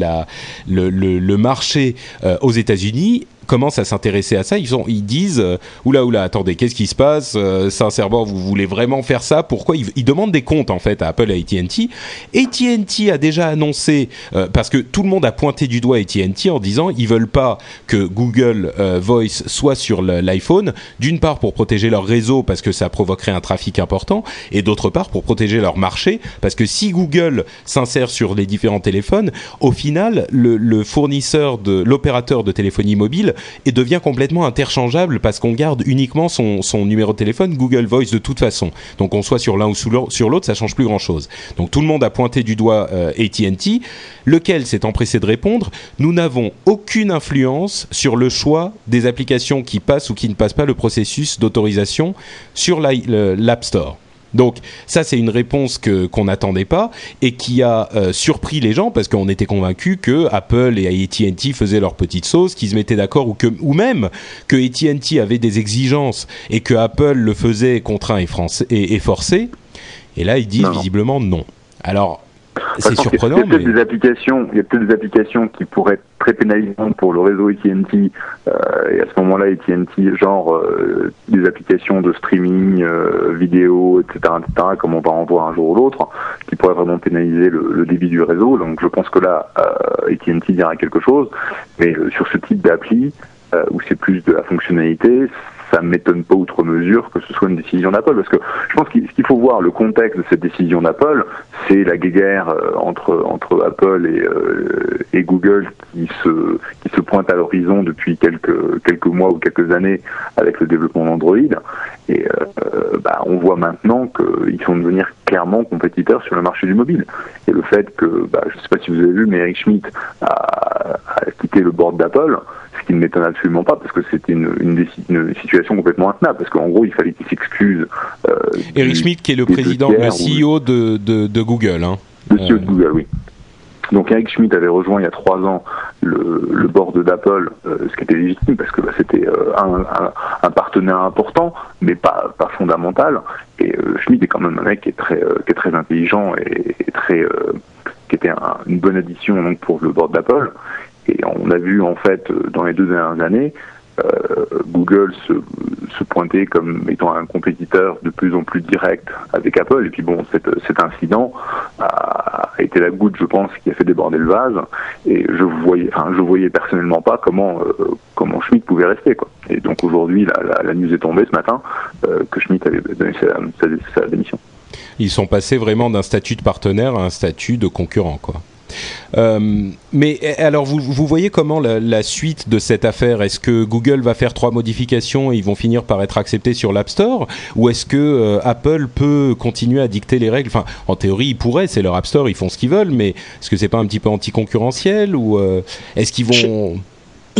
le, marché aux États-Unis commencent à s'intéresser à ça, ils, ont, ils disent euh, oula oula attendez qu'est-ce qui se passe euh, sincèrement vous voulez vraiment faire ça pourquoi ils, ils, demandent des comptes en fait à Apple et à AT&T AT&T a déjà annoncé euh, parce que tout le monde a pointé du doigt AT&T en disant ils veulent pas que Google euh, Voice soit sur l'iPhone d'une part pour protéger leur réseau parce que ça provoquerait un trafic important et d'autre part pour protéger leur marché parce que si Google s'insère sur les différents téléphones au final le, le fournisseur de l'opérateur de téléphonie mobile et devient complètement interchangeable parce qu'on garde uniquement son, numéro de téléphone Google Voice de toute façon. Donc on soit sur l'un ou sur l'autre, ça change plus grand chose. Donc tout le monde a pointé du doigt euh, AT&T, lequel s'est empressé de répondre? Nous n'avons aucune influence sur le choix des applications qui passent ou qui ne passent pas le processus d'autorisation sur l'App Store. Donc ça c'est une réponse que qu'on n'attendait pas et qui a euh, surpris les gens parce qu'on était convaincus que Apple et AT&T faisaient leur petite sauce, qu'ils se mettaient d'accord ou que ou même que AT&T avait des exigences et que Apple le faisait contraint et, français, et, et forcé. Et là ils disent non. visiblement non. Alors c'est surprenant. Il y a peut-être mais... des applications, il y a peut-être des applications qui pourraient être très pénalisantes pour le réseau AT&T euh, et à ce moment-là AT&T genre euh, des applications de streaming euh, vidéo etc etc comme on va en voir un jour ou l'autre qui pourraient vraiment pénaliser le, le, débit du réseau donc je pense que là euh, AT&T dira quelque chose mais sur ce type d'appli où c'est plus de la fonctionnalité ça m'étonne pas outre mesure que ce soit une décision d'Apple, parce que je pense qu'il qu faut voir le contexte de cette décision d'Apple, c'est la guerre euh, entre entre Apple et, euh, et Google qui se qui se pointe à l'horizon depuis quelques quelques mois ou quelques années avec le développement d'Android, et euh, bah, on voit maintenant qu'ils vont devenir clairement compétiteurs sur le marché du mobile. Et le fait que, bah, je ne sais pas si vous avez vu, mais Eric Schmidt a, a quitté le board d'Apple, ce qui ne m'étonne absolument pas parce que c'était une, une, une, situation complètement intenable parce qu'en gros il fallait qu'il s'excuse. Euh, Eric Schmidt qui est le président, le CEO de, de, de, Google. Hein. Le CEO de Google, oui. Donc Eric Schmidt avait rejoint il y a trois ans le, le board d'Apple, euh, ce qui était légitime parce que bah, c'était euh, un, un, un, partenaire important, mais pas, pas fondamental. Et euh, Schmidt est quand même un mec qui est très, qui est très intelligent et, et très, qui était un, une bonne addition donc, pour le board d'Apple. Et on a vu en fait dans les deux dernières années euh, Google se, pointer comme étant un compétiteur de plus en plus direct avec Apple. Et puis bon, cet, incident a, été la goutte, je pense, qui a fait déborder le vase. Et je voyais, enfin, je voyais personnellement pas comment euh, comment Schmidt pouvait rester. Et donc aujourd'hui, la, news est tombée ce matin euh, que Schmidt avait donné sa, sa, sa démission. Ils sont passés vraiment d'un statut de partenaire à un statut de concurrent, quoi. Euh, mais alors, vous, vous, voyez comment la, la, suite de cette affaire? Est-ce que Google va faire trois modifications et ils vont finir par être acceptés sur l'App Store? Ou est-ce que euh, Apple peut continuer à dicter les règles? Enfin, en théorie, ils pourraient, c'est leur App Store, ils font ce qu'ils veulent, mais est-ce que c'est pas un petit peu anticoncurrentiel? Ou euh, est-ce qu'ils vont... Je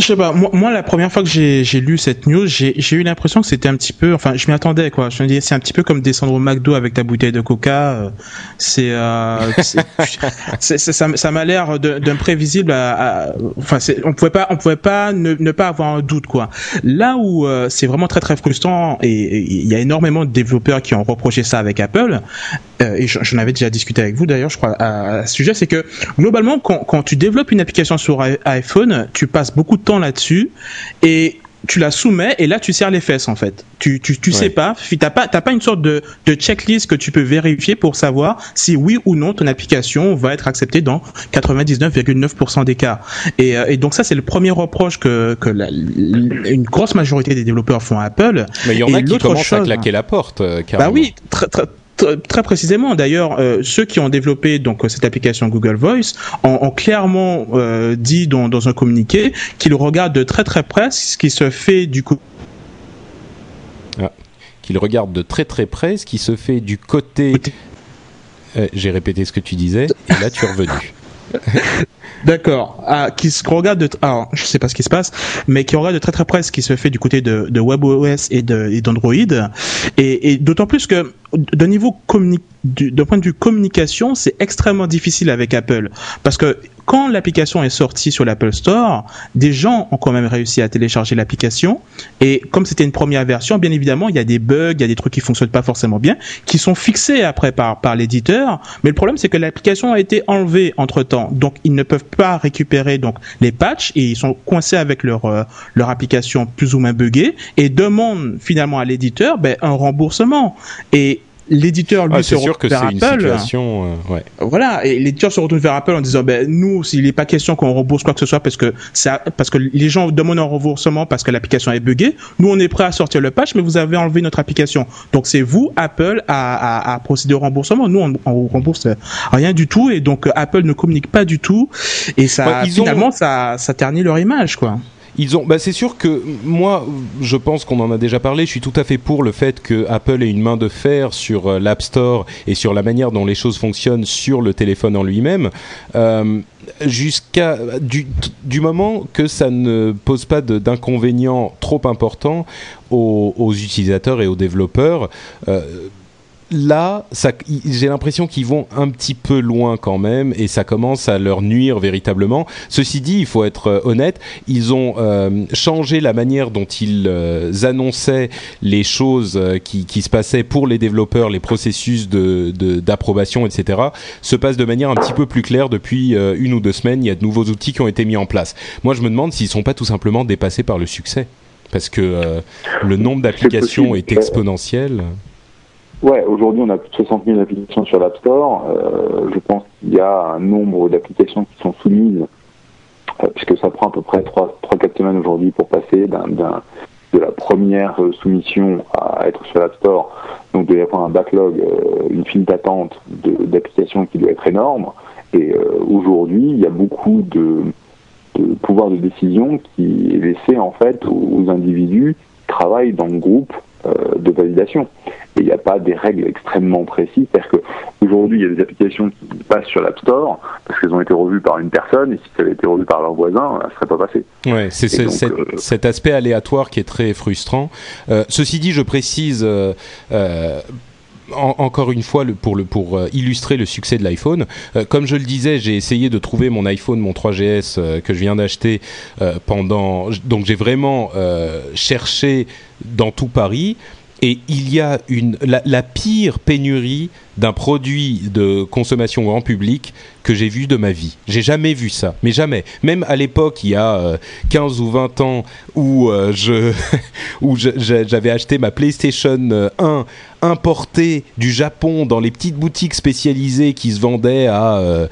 sais pas, moi, moi, la première fois que j'ai lu cette news, j'ai eu l'impression que c'était un petit peu, enfin je m'y attendais quoi, je me disais c'est un petit peu comme descendre au McDo avec ta bouteille de coca, euh, c'est euh, [LAUGHS] ça, ça m'a l'air d'un prévisible, à, enfin on pouvait pas on pouvait pas ne, ne, pas avoir un doute quoi. Là où euh, c'est vraiment très très frustrant et il y a énormément de développeurs qui ont reproché ça avec Apple, euh, et j'en avais déjà discuté avec vous d'ailleurs je crois à, ce sujet, c'est que globalement quand, quand tu développes une application sur iPhone, tu passes beaucoup de temps là-dessus et tu la soumets et là tu serres les fesses en fait. Tu tu, tu sais pas, t'as pas t'as pas une sorte de, de checklist que tu peux vérifier pour savoir si oui ou non ton application va être acceptée dans 99,9% des cas. Et, euh, et donc ça c'est le premier reproche que que la, une grosse majorité des développeurs font à Apple. Mais il y en a qui commencent à claquer la porte. Euh, bah oui, très, très, très précisément. D'ailleurs, euh, ceux qui ont développé donc cette application Google Voice ont, clairement euh, dit dans, dans, un communiqué qu'ils regardent de très très près ce qui se fait du coup. Ah, qu'ils regardent de très très près ce qui se fait du côté. Euh, J'ai répété ce que tu disais et là tu es revenu. [LAUGHS] [LAUGHS] D'accord. Ah, qui se regarde de, alors, je sais pas ce qui se passe, mais qui regarde de très très près ce qui se fait du côté de, WebOS et d'Android. Et, et d'autant plus que d'un niveau d'un point de vue communication, c'est extrêmement difficile avec Apple parce que quand l'application est sortie sur l'Apple Store, des gens ont quand même réussi à télécharger l'application et comme c'était une première version, bien évidemment, il y a des bugs, il y a des trucs qui fonctionnent pas forcément bien, qui sont fixés après par par l'éditeur. Mais le problème, c'est que l'application a été enlevée entre temps, donc ils ne peuvent pas récupérer les patchs et ils sont coincés avec leur euh, leur application plus ou moins buggée et demandent finalement à l'éditeur ben, un remboursement. L'éditeur lui ah, se retourne vers Apple. Situation, euh, ouais. Voilà, et l'éditeur se retourne vers Apple en disant ben nous s'il n'est pas question qu'on rembourse quoi que ce soit parce que ça parce que les gens demandent un remboursement parce que l'application est buggée, nous on est prêt à sortir le patch mais vous avez enlevé notre application. Donc c'est vous Apple à, à, à, procéder au remboursement. Nous on, on rembourse rien du tout et donc Apple ne communique pas du tout et ça finalement ça ça ternit leur image quoi. Ils ont, bah c'est sûr que moi, je pense qu'on en a déjà parlé. Je suis tout à fait pour le fait que Apple ait une main de fer sur euh, l'App Store et sur la manière dont les choses fonctionnent sur le téléphone en lui-même. Euh, jusqu'à du, moment que ça ne pose pas d'inconvénients trop importants aux, aux, utilisateurs et aux développeurs. Euh, là, j'ai l'impression qu'ils vont un petit peu loin quand même et ça commence à leur nuire véritablement. Ceci dit, il faut être euh, honnête, ils ont euh, changé la manière dont ils euh, annonçaient les choses qui, qui, se passaient pour les développeurs, les processus d'approbation, de, etc. se passent de manière un petit peu plus claire depuis une ou deux semaines. Il y a de nouveaux outils qui ont été mis en place. Moi, je me demande s'ils sont pas tout simplement dépassés par le succès parce que le nombre d'applications est exponentiel. Ouais, aujourd'hui on a plus de 60 000 applications sur l'App Store. Euh, je pense qu'il y a un nombre d'applications qui sont soumises, euh, puisque ça prend à peu près 3-4 semaines aujourd'hui pour passer d'un, de la première soumission à être sur l'App Store. Donc il y avoir un backlog, euh, une file d'attente d'applications qui doit être énorme. Et euh, aujourd'hui, il y a beaucoup de, de, pouvoir de décision qui est laissé en fait aux, aux individus qui travaillent dans le groupe euh, de validation. Et il n'y a pas des règles extrêmement précises. C'est-à-dire qu'aujourd'hui, il y a des applications qui passent sur l'App Store parce qu'elles ont été revues par une personne, et si ça avait été revu par leur voisin, elles ne seraient pas passées. Ouais, c'est cet, euh, cet, aspect aléatoire qui est très frustrant. Euh, ceci dit, je précise. Euh, encore une fois, pour, pour illustrer le succès de l'iPhone, comme je le disais, j'ai essayé de trouver mon iPhone, mon 3GS que je viens d'acheter pendant. Donc j'ai vraiment cherché dans tout Paris. Et il y a une, la, pire pénurie d'un produit de consommation grand public que j'ai vu de ma vie. J'ai jamais vu ça, mais jamais. Même à l'époque, il y a 15 euh, ou 20 ans, où euh, je [LAUGHS] où j'avais acheté ma PlayStation 1 euh, importée du Japon dans les petites boutiques spécialisées qui se vendaient à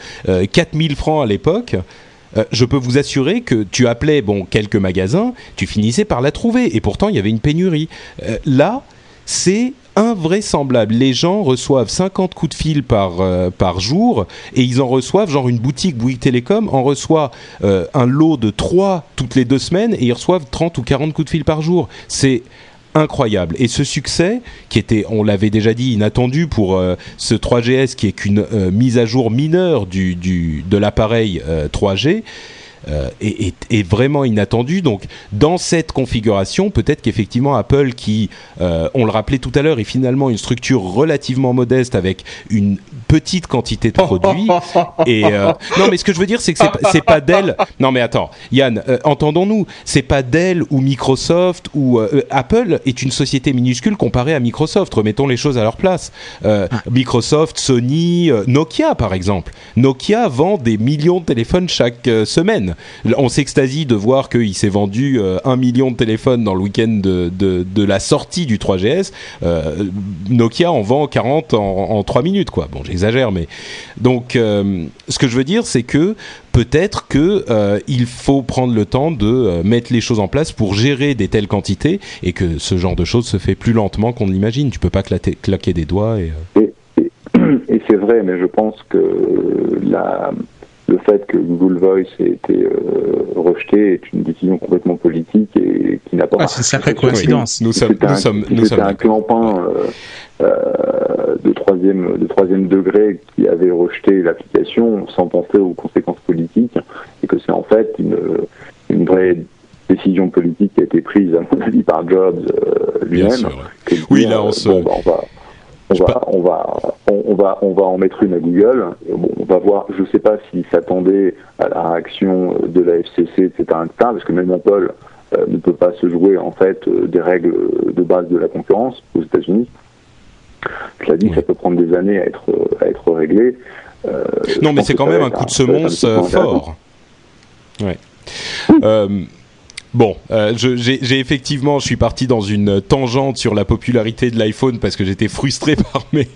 4000 francs à l'époque. Euh, je peux vous assurer que tu appelais bon quelques magasins, tu finissais par la trouver et pourtant il y avait une pénurie. Euh, là, c'est invraisemblable. Les gens reçoivent 50 coups de fil par, euh, par jour et ils en reçoivent, genre une boutique Bouygues Télécom en reçoit un lot de 3 toutes les deux semaines et ils reçoivent 30 ou 40 coups de fil par jour. C'est incroyable. Et ce succès, qui était, on l'avait déjà dit, inattendu pour euh, ce 3GS, qui est qu'une euh, mise à jour mineure du, du de l'appareil 3G, est, est, vraiment inattendu. Donc, dans cette configuration, peut-être qu'effectivement Apple, qui, on le rappelait tout à l'heure, est finalement une structure relativement modeste avec une petite quantité de produits. [LAUGHS] et non, mais ce que je veux dire, c'est que c'est pas, pas Dell. Non, mais attends, Yann, entendons-nous, c'est pas Dell ou Microsoft ou Apple est une société minuscule comparée à Microsoft. Remettons les choses à leur place. Microsoft, Sony, Nokia, par exemple. Nokia vend des millions de téléphones chaque euh, semaine. On s'extasie de voir qu'il s'est vendu euh, un million de téléphones dans le week-end de, de, la sortie du 3GS. Euh, Nokia en vend 40 en, en 3 minutes, quoi. Bon, j'exagère, mais donc ce que je veux dire, c'est que peut-être que il faut prendre le temps de mettre les choses en place pour gérer des telles quantités et que ce genre de choses se fait plus lentement qu'on l'imagine. Tu peux pas claquer des doigts et [CLEARS THROAT] et c'est vrai, mais je pense que la, le fait que Google Voice ait été euh, rejeté est une décision complètement politique et qui n'a pas. Ah, c'est une sacrée coïncidence. Nous sommes, nous sommes, nous sommes un clampin euh, euh, de troisième de troisième degré qui avait rejeté l'application sans penser aux conséquences politiques et que c'est en fait une une vraie décision politique qui a été prise à mon avis par Jobs euh, lui-même. Oui, là on se. Bah, on va, on va, on va, on, va, on va en mettre une à Google. Bon, on va voir. Je ne sais pas s'ils s'attendaient à la réaction de la FCC, etc., parce que même Apple euh, ne peut pas se jouer en fait euh, des règles de base de la concurrence aux États-Unis. Cela dit, ça peut prendre des années à être, à être réglé. Euh, non, mais c'est quand même un coup de semonce fort. Ouais. Bon, euh, j'ai effectivement, je suis parti dans une tangente sur la popularité de l'iPhone parce que j'étais frustré [LAUGHS] par mes,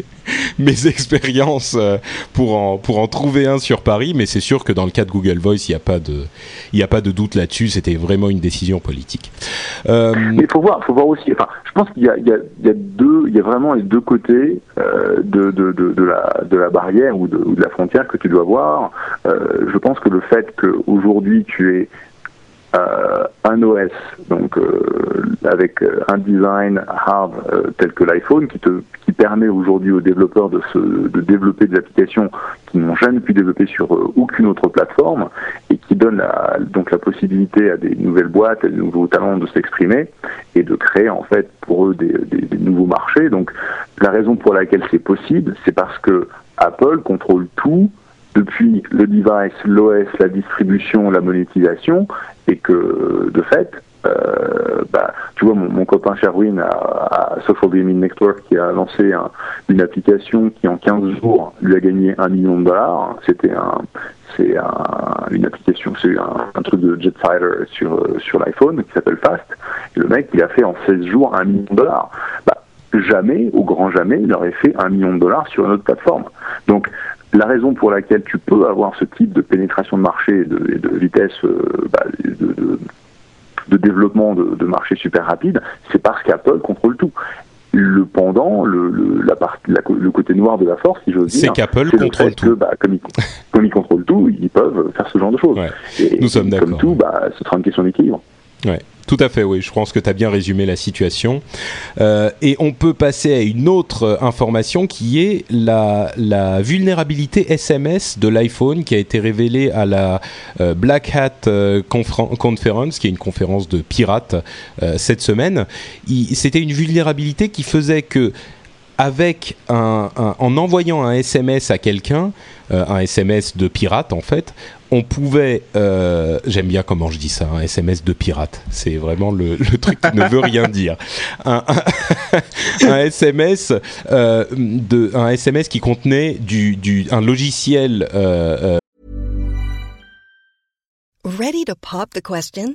mes expériences euh, pour en, pour en trouver un sur Paris, mais c'est sûr que dans le cas de Google Voice, il n'y a pas de, a pas de doute là-dessus. C'était vraiment une décision politique. Euh... Mais il faut voir, faut voir aussi. Enfin, je pense qu'il y a, y, a, y a y a vraiment les deux côtés euh, de, de, de, la, de la barrière ou de, ou de la frontière que tu dois voir. Euh, je pense que le fait qu'aujourd'hui tu es euh, un OS, donc euh, avec euh, un design hard tel que l'iPhone, qui, te, qui permet aujourd'hui aux développeurs de, se, de développer des applications qui n'ont jamais pu développer sur aucune autre plateforme, et qui donne la, donc la possibilité à des nouvelles boîtes, à des nouveaux talents de s'exprimer et de créer en fait pour eux des, des, des nouveaux marchés. Donc la raison pour laquelle c'est possible, c'est parce que Apple contrôle tout depuis le device, l'OS, la distribution, la monétisation, et que de fait, euh, bah, tu vois, mon, copain Sherwin à, Gaming Network qui a lancé un, une application qui en 15 jours lui a gagné un million de dollars. C'était un, c'est un, une application, c'est un, un, truc de jet fighter sur sur l'iPhone qui s'appelle Fast. Et le mec, il a fait en 16 jours un million de dollars. Bah, jamais, au grand jamais, il aurait fait un million de dollars sur une autre plateforme. Donc, la raison pour laquelle tu peux avoir ce type de pénétration de marché et de, de, vitesse euh, bah, de, de, développement de, marché super rapide, c'est parce qu'Apple contrôle tout. Le pendant, le, le, la partie, le côté noir de la force, si j'ose dire, c'est qu'Apple contrôle tout. Que, bah, comme, ils, comme, ils, contrôlent tout, ils peuvent faire ce genre de choses. Ouais. Et, Nous sommes d'accord. Comme tout, bah, ce sera une question d'équilibre. Ouais. Tout à fait, oui. Je pense que tu as bien résumé la situation. Euh, et on peut passer à une autre information qui est la, vulnérabilité SMS de l'iPhone qui a été révélée à la euh, Black Hat euh, Conference, qui est une conférence de pirates euh, cette semaine. C'était une vulnérabilité qui faisait que avec un, un, en envoyant un SMS à quelqu'un, euh, un SMS de pirate en fait, on pouvait, euh, j'aime bien comment je dis ça, un SMS de pirate, c'est vraiment le, le, truc qui ne veut rien dire. Un, un, SMS, euh, de, un SMS qui contenait du, du, un logiciel. Euh, Ready to pop the question?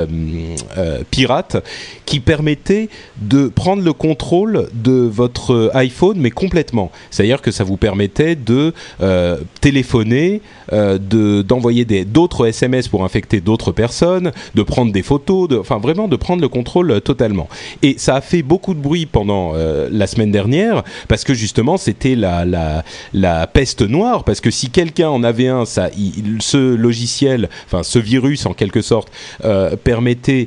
Euh, euh, pirate qui permettait de prendre le contrôle de votre iPhone, mais complètement. C'est-à-dire que ça vous permettait de euh, téléphoner, de d'envoyer d'autres SMS pour infecter d'autres personnes, de prendre des photos, enfin vraiment de prendre le contrôle totalement. Et ça a fait beaucoup de bruit pendant la semaine dernière parce que justement c'était la, la peste noire parce que si quelqu'un en avait un, ça, ce logiciel, enfin ce virus en quelque sorte euh, permettait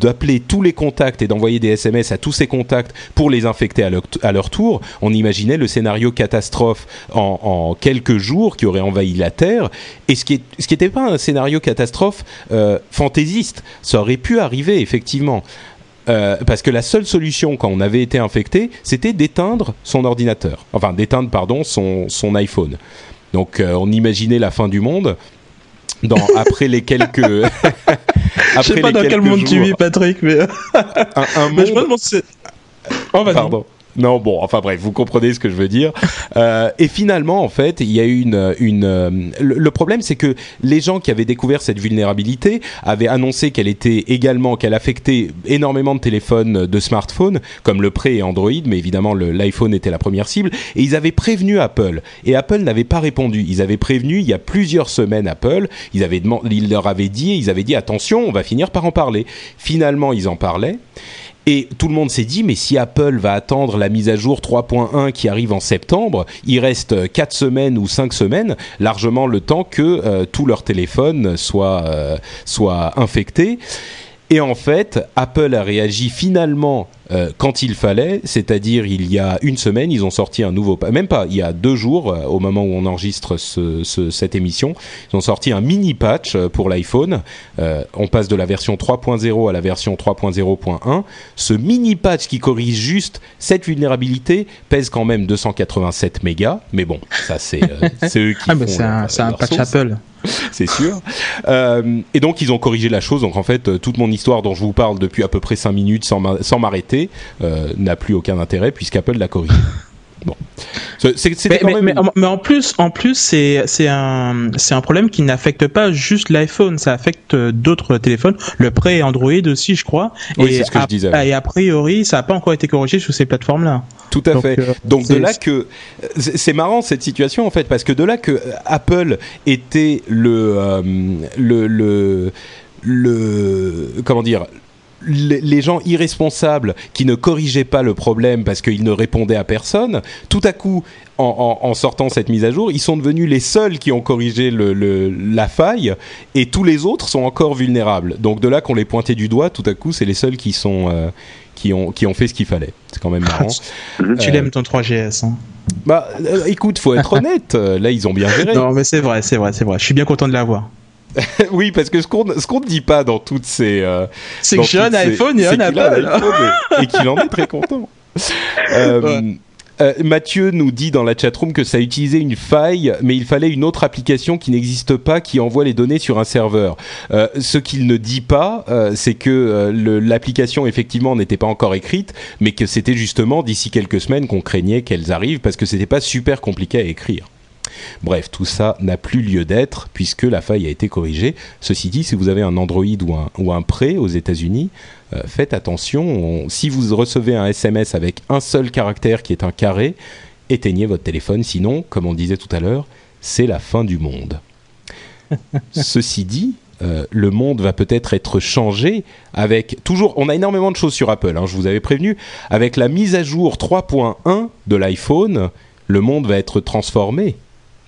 d'appeler tous les contacts et d'envoyer des SMS à tous ces contacts pour les infecter à leur, tour. On imaginait le scénario catastrophe en, quelques jours qui aurait envahi la Terre. Et ce qui n'était pas un scénario catastrophe euh, fantaisiste, ça aurait pu arriver effectivement. Euh, parce que la seule solution quand on avait été infecté, c'était d'éteindre son ordinateur. Enfin, d'éteindre, pardon, son, son iPhone. Donc, euh, on imaginait la fin du monde. Dans, après les quelques. [LAUGHS] Je sais après pas dans quel monde tu jours. vis, Patrick, mais, Un, un [LAUGHS] mais je me monde- demande si Oh, vas-y. Pardon. Non, bon, enfin bref, vous comprenez ce que je veux dire. [LAUGHS] Euh, et finalement, en fait, il y a eu une, une. euh, le, problème, c'est que les gens qui avaient découvert cette vulnérabilité avaient annoncé qu'elle était également, qu'elle affectait énormément de téléphones, de smartphones, comme le Pré et Android, mais évidemment l'iPhone était la première cible. Et ils avaient prévenu Apple, et Apple n'avait pas répondu. Ils avaient prévenu il y a plusieurs semaines Apple. Ils avaient demandé, ils leur avaient dit, ils avaient dit attention, on va finir par en parler. Finalement, ils en parlaient. Et tout le monde s'est dit, mais si Apple va attendre la mise à jour 3.1 qui arrive en septembre, il reste 4 semaines ou 5 semaines, largement le temps que euh, tout leur téléphone soit, euh, soit infecté. Et en fait, Apple a réagi finalement euh, quand il fallait, c'est-à-dire il y a une semaine, ils ont sorti un nouveau, même pas, il y a deux jours, euh, au moment où on enregistre ce- ce- cette émission, ils ont sorti un mini patch euh, pour l'iPhone. Euh, on passe de la version 3.0 à la version 3.0.1. Ce mini patch qui corrige juste cette vulnérabilité pèse quand même 287 mégas, mais bon, ça c'est euh, c'est eux qui Ah, bah, font c'est un, un patch sauce Apple. [LAUGHS] c'est sûr. Euh, et donc ils ont corrigé la chose. Donc en fait, toute mon histoire dont je vous parle depuis à peu près 5 minutes sans m'a- sans m'arrêter euh, n'a plus aucun intérêt puisqu'Apple l'a corrigé. [LAUGHS] Bon, Mais, quand mais- même. mais en, mais en plus, en plus, c'est un un problème qui n'affecte pas juste l'iPhone, ça affecte euh, d'autres téléphones, le Pré Android aussi, je crois. Oui, et c'est ce que je a- disais. Et a priori, ça n'a pas encore été corrigé sur ces plateformes-là. Tout à Donc, fait. euh, Donc de là que c'est marrant cette situation en fait parce que de là que Apple était le euh, le le le comment dire les gens irresponsables qui ne corrigeaient pas le problème parce qu'ils ne répondaient à personne, tout à coup, en, en- en sortant cette mise à jour, ils sont devenus les seuls qui ont corrigé le, le- la faille et tous les autres sont encore vulnérables. Donc de là qu'on les pointait du doigt, tout à coup, c'est les seuls qui sont euh, qui ont qui ont fait ce qu'il fallait. C'est quand même marrant. [LAUGHS] Tu Euh, l'aimes ton 3GS. Hein? Bah, euh, écoute, faut être [LAUGHS] honnête. euh, Là, ils ont bien géré. Non, mais c'est vrai, c'est vrai, c'est vrai. Je suis bien content de l'avoir. [LAUGHS] oui, parce que ce qu'on ce qu'on ne dit pas dans toutes ces euh, C'est que j'ai un ces- iPhone et un Apple. iPhone et, et qu'il en est très content. [LAUGHS] Euh, Ouais. euh, Mathieu nous dit dans la chatroom que ça a utilisé une faille, mais il fallait une autre application qui n'existe pas qui envoie les données sur un serveur. Ce qu'il ne dit pas, c'est que l'application effectivement n'était pas encore écrite, mais que c'était justement d'ici quelques semaines qu'on craignait qu'elles arrivent parce que c'était pas super compliqué à écrire. Bref, tout ça n'a plus lieu d'être puisque la faille a été corrigée. Ceci dit, si vous avez un Android ou un, ou un Pré aux États-Unis, euh, faites attention. On- si vous recevez un SMS avec un seul caractère qui est un carré, éteignez votre téléphone. Sinon, comme on disait tout à l'heure, c'est la fin du monde. [LAUGHS] Ceci dit, euh, le monde va peut-être être changé avec toujours. On a énormément de choses sur Apple. hein, je vous avais prévenu. Avec la mise à jour 3.1 de l'iPhone, le monde va être transformé.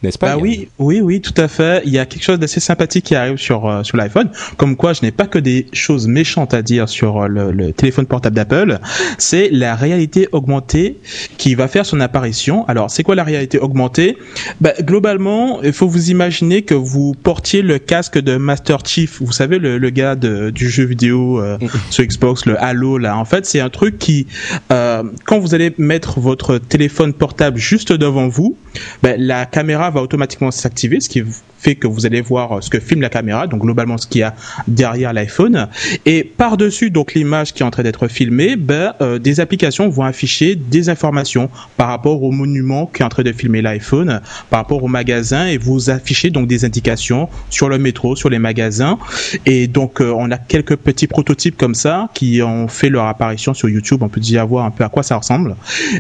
N'est-ce pas Bah oui, oui, oui, tout à fait. Il y a quelque chose d'assez sympathique qui arrive sur euh, sur l'iPhone. Comme quoi, je n'ai pas que des choses méchantes à dire sur euh, le, le téléphone portable d'Apple. C'est la réalité augmentée qui va faire son apparition. Alors, c'est quoi la réalité augmentée? Bah, Globalement, il faut vous imaginer que vous portiez le casque de Master Chief. Vous savez, le, le gars de, du jeu vidéo euh, sur Xbox, le Halo. Là, en fait, c'est un truc qui, euh, quand vous allez mettre votre téléphone portable juste devant vous, bah, la caméra va automatiquement s'activer, ce qui fait que vous allez voir ce que filme la caméra, donc globalement ce qu'il y a derrière l'iPhone. Et par-dessus donc l'image qui est en train d'être filmée, ben, euh, des applications vont afficher des informations par rapport au monument qui est en train de filmer l'iPhone, par rapport au magasin, et vous affichez donc des indications sur le métro, sur les magasins. Et donc euh, on a quelques petits prototypes comme ça qui ont fait leur apparition sur YouTube. On peut déjà voir un peu à quoi ça ressemble.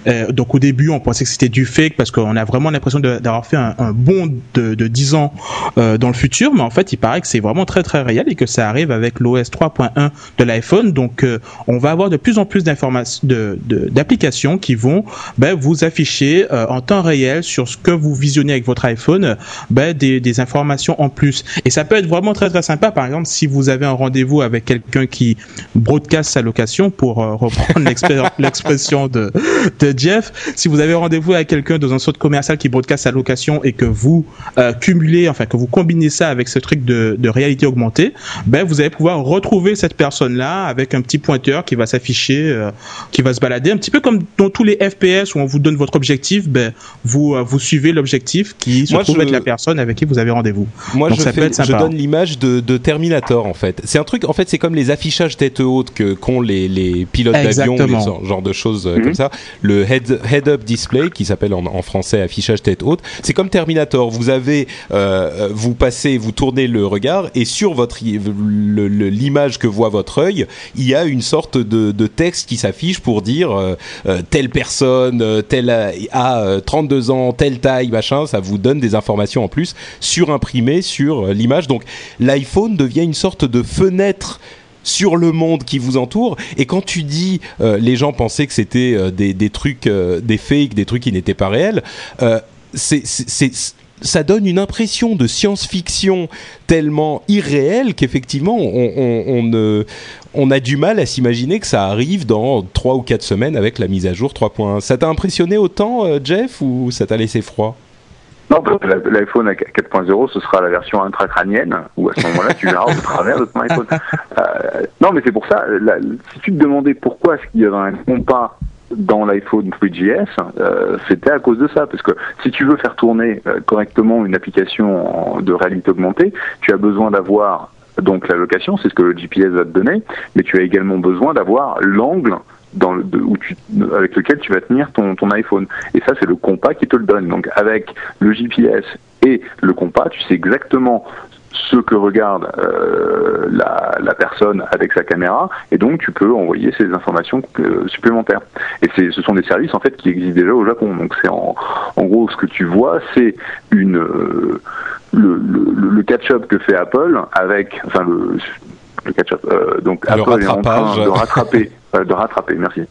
Euh, donc au début on pensait que c'était du fake parce qu'on a vraiment l'impression d'avoir fait un, un bond de, de 10 ans euh, dans le futur, mais en fait, il paraît que c'est vraiment très très réel et que ça arrive avec l'OS 3.1 de l'iPhone. Donc, euh, on va avoir de plus en plus d'informations, de, de- d'applications qui vont ben, vous afficher euh, en temps réel sur ce que vous visionnez avec votre iPhone, ben, des, informations en plus. Et ça peut être vraiment très très sympa. Par exemple, si vous avez un rendez-vous avec quelqu'un qui broadcast sa location, pour reprendre [LAUGHS] l'expression de, de Jeff, si vous avez rendez-vous avec quelqu'un dans un centre commercial qui broadcast sa location et que vous euh, cumulez, enfin que vous combinez ça avec ce truc de, de réalité augmentée, ben vous allez pouvoir retrouver cette personne-là avec un petit pointeur qui va s'afficher, euh, qui va se balader, un petit peu comme dans tous les FPS où on vous donne votre objectif, ben vous euh, vous suivez l'objectif qui se Moi, trouve je- être la personne avec qui vous avez rendez-vous. Moi, Donc je, ça peut donne l'image de, de Terminator en fait. C'est un truc, en fait, c'est comme les affichages tête haute que qu'ont les, les pilotes d'avion, genre de choses euh, Mhm. comme ça. Le head head up display qui s'appelle en, en français affichage tête haute. C'est comme Terminator. Vous avez, euh, vous passez, vous tournez le regard et sur votre l'image que voit votre œil, il y a une sorte de, texte qui s'affiche pour dire euh, euh, telle personne, euh, telle a, a, euh, 32 ans, telle taille, machin. Ça vous donne des informations en plus surimprimées sur euh, l'image. Donc l'iPhone devient une sorte de fenêtre sur le monde qui vous entoure. Et quand tu dis, euh, les gens pensaient que c'était euh, des, trucs, euh, des fakes, des trucs qui n'étaient pas réels, euh, c'est, ça donne une impression de science-fiction tellement irréelle qu'effectivement, on, on, ne- a du mal à s'imaginer que ça arrive dans 3 ou 4 semaines avec la mise à jour 3.1. Ça t'a impressionné autant, euh, Jeff, ou ça t'a laissé froid? Non, l'iPhone à 4.0, ce sera la version intracrânienne, où à ce moment-là, tu verras au travers de ton iPhone. Euh, non, mais c'est pour ça, si tu te demandais pourquoi est-ce qu'il y avait un compas dans l'iPhone 3GS, euh, c'était à cause de ça. Parce que si tu veux faire tourner euh, correctement une application de réalité augmentée, tu as besoin d'avoir donc la location, c'est ce que le GPS va te donner, mais tu as également besoin d'avoir l'angle avec lequel tu vas tenir ton iPhone. Et ça, c'est le compas qui te le donne. Donc avec le GPS et le compas, tu sais exactement ce que regarde euh, la, la personne avec sa caméra, et donc tu peux envoyer ces informations euh, supplémentaires. Et c'est, ce sont des services en fait qui existent déjà au Japon. Donc c'est en, en gros ce que tu vois, c'est une euh, le, le, le catch-up que fait Apple avec, enfin le, le catch-up. euh, donc Le Apple est en train de rattraper, euh, de rattraper, merci.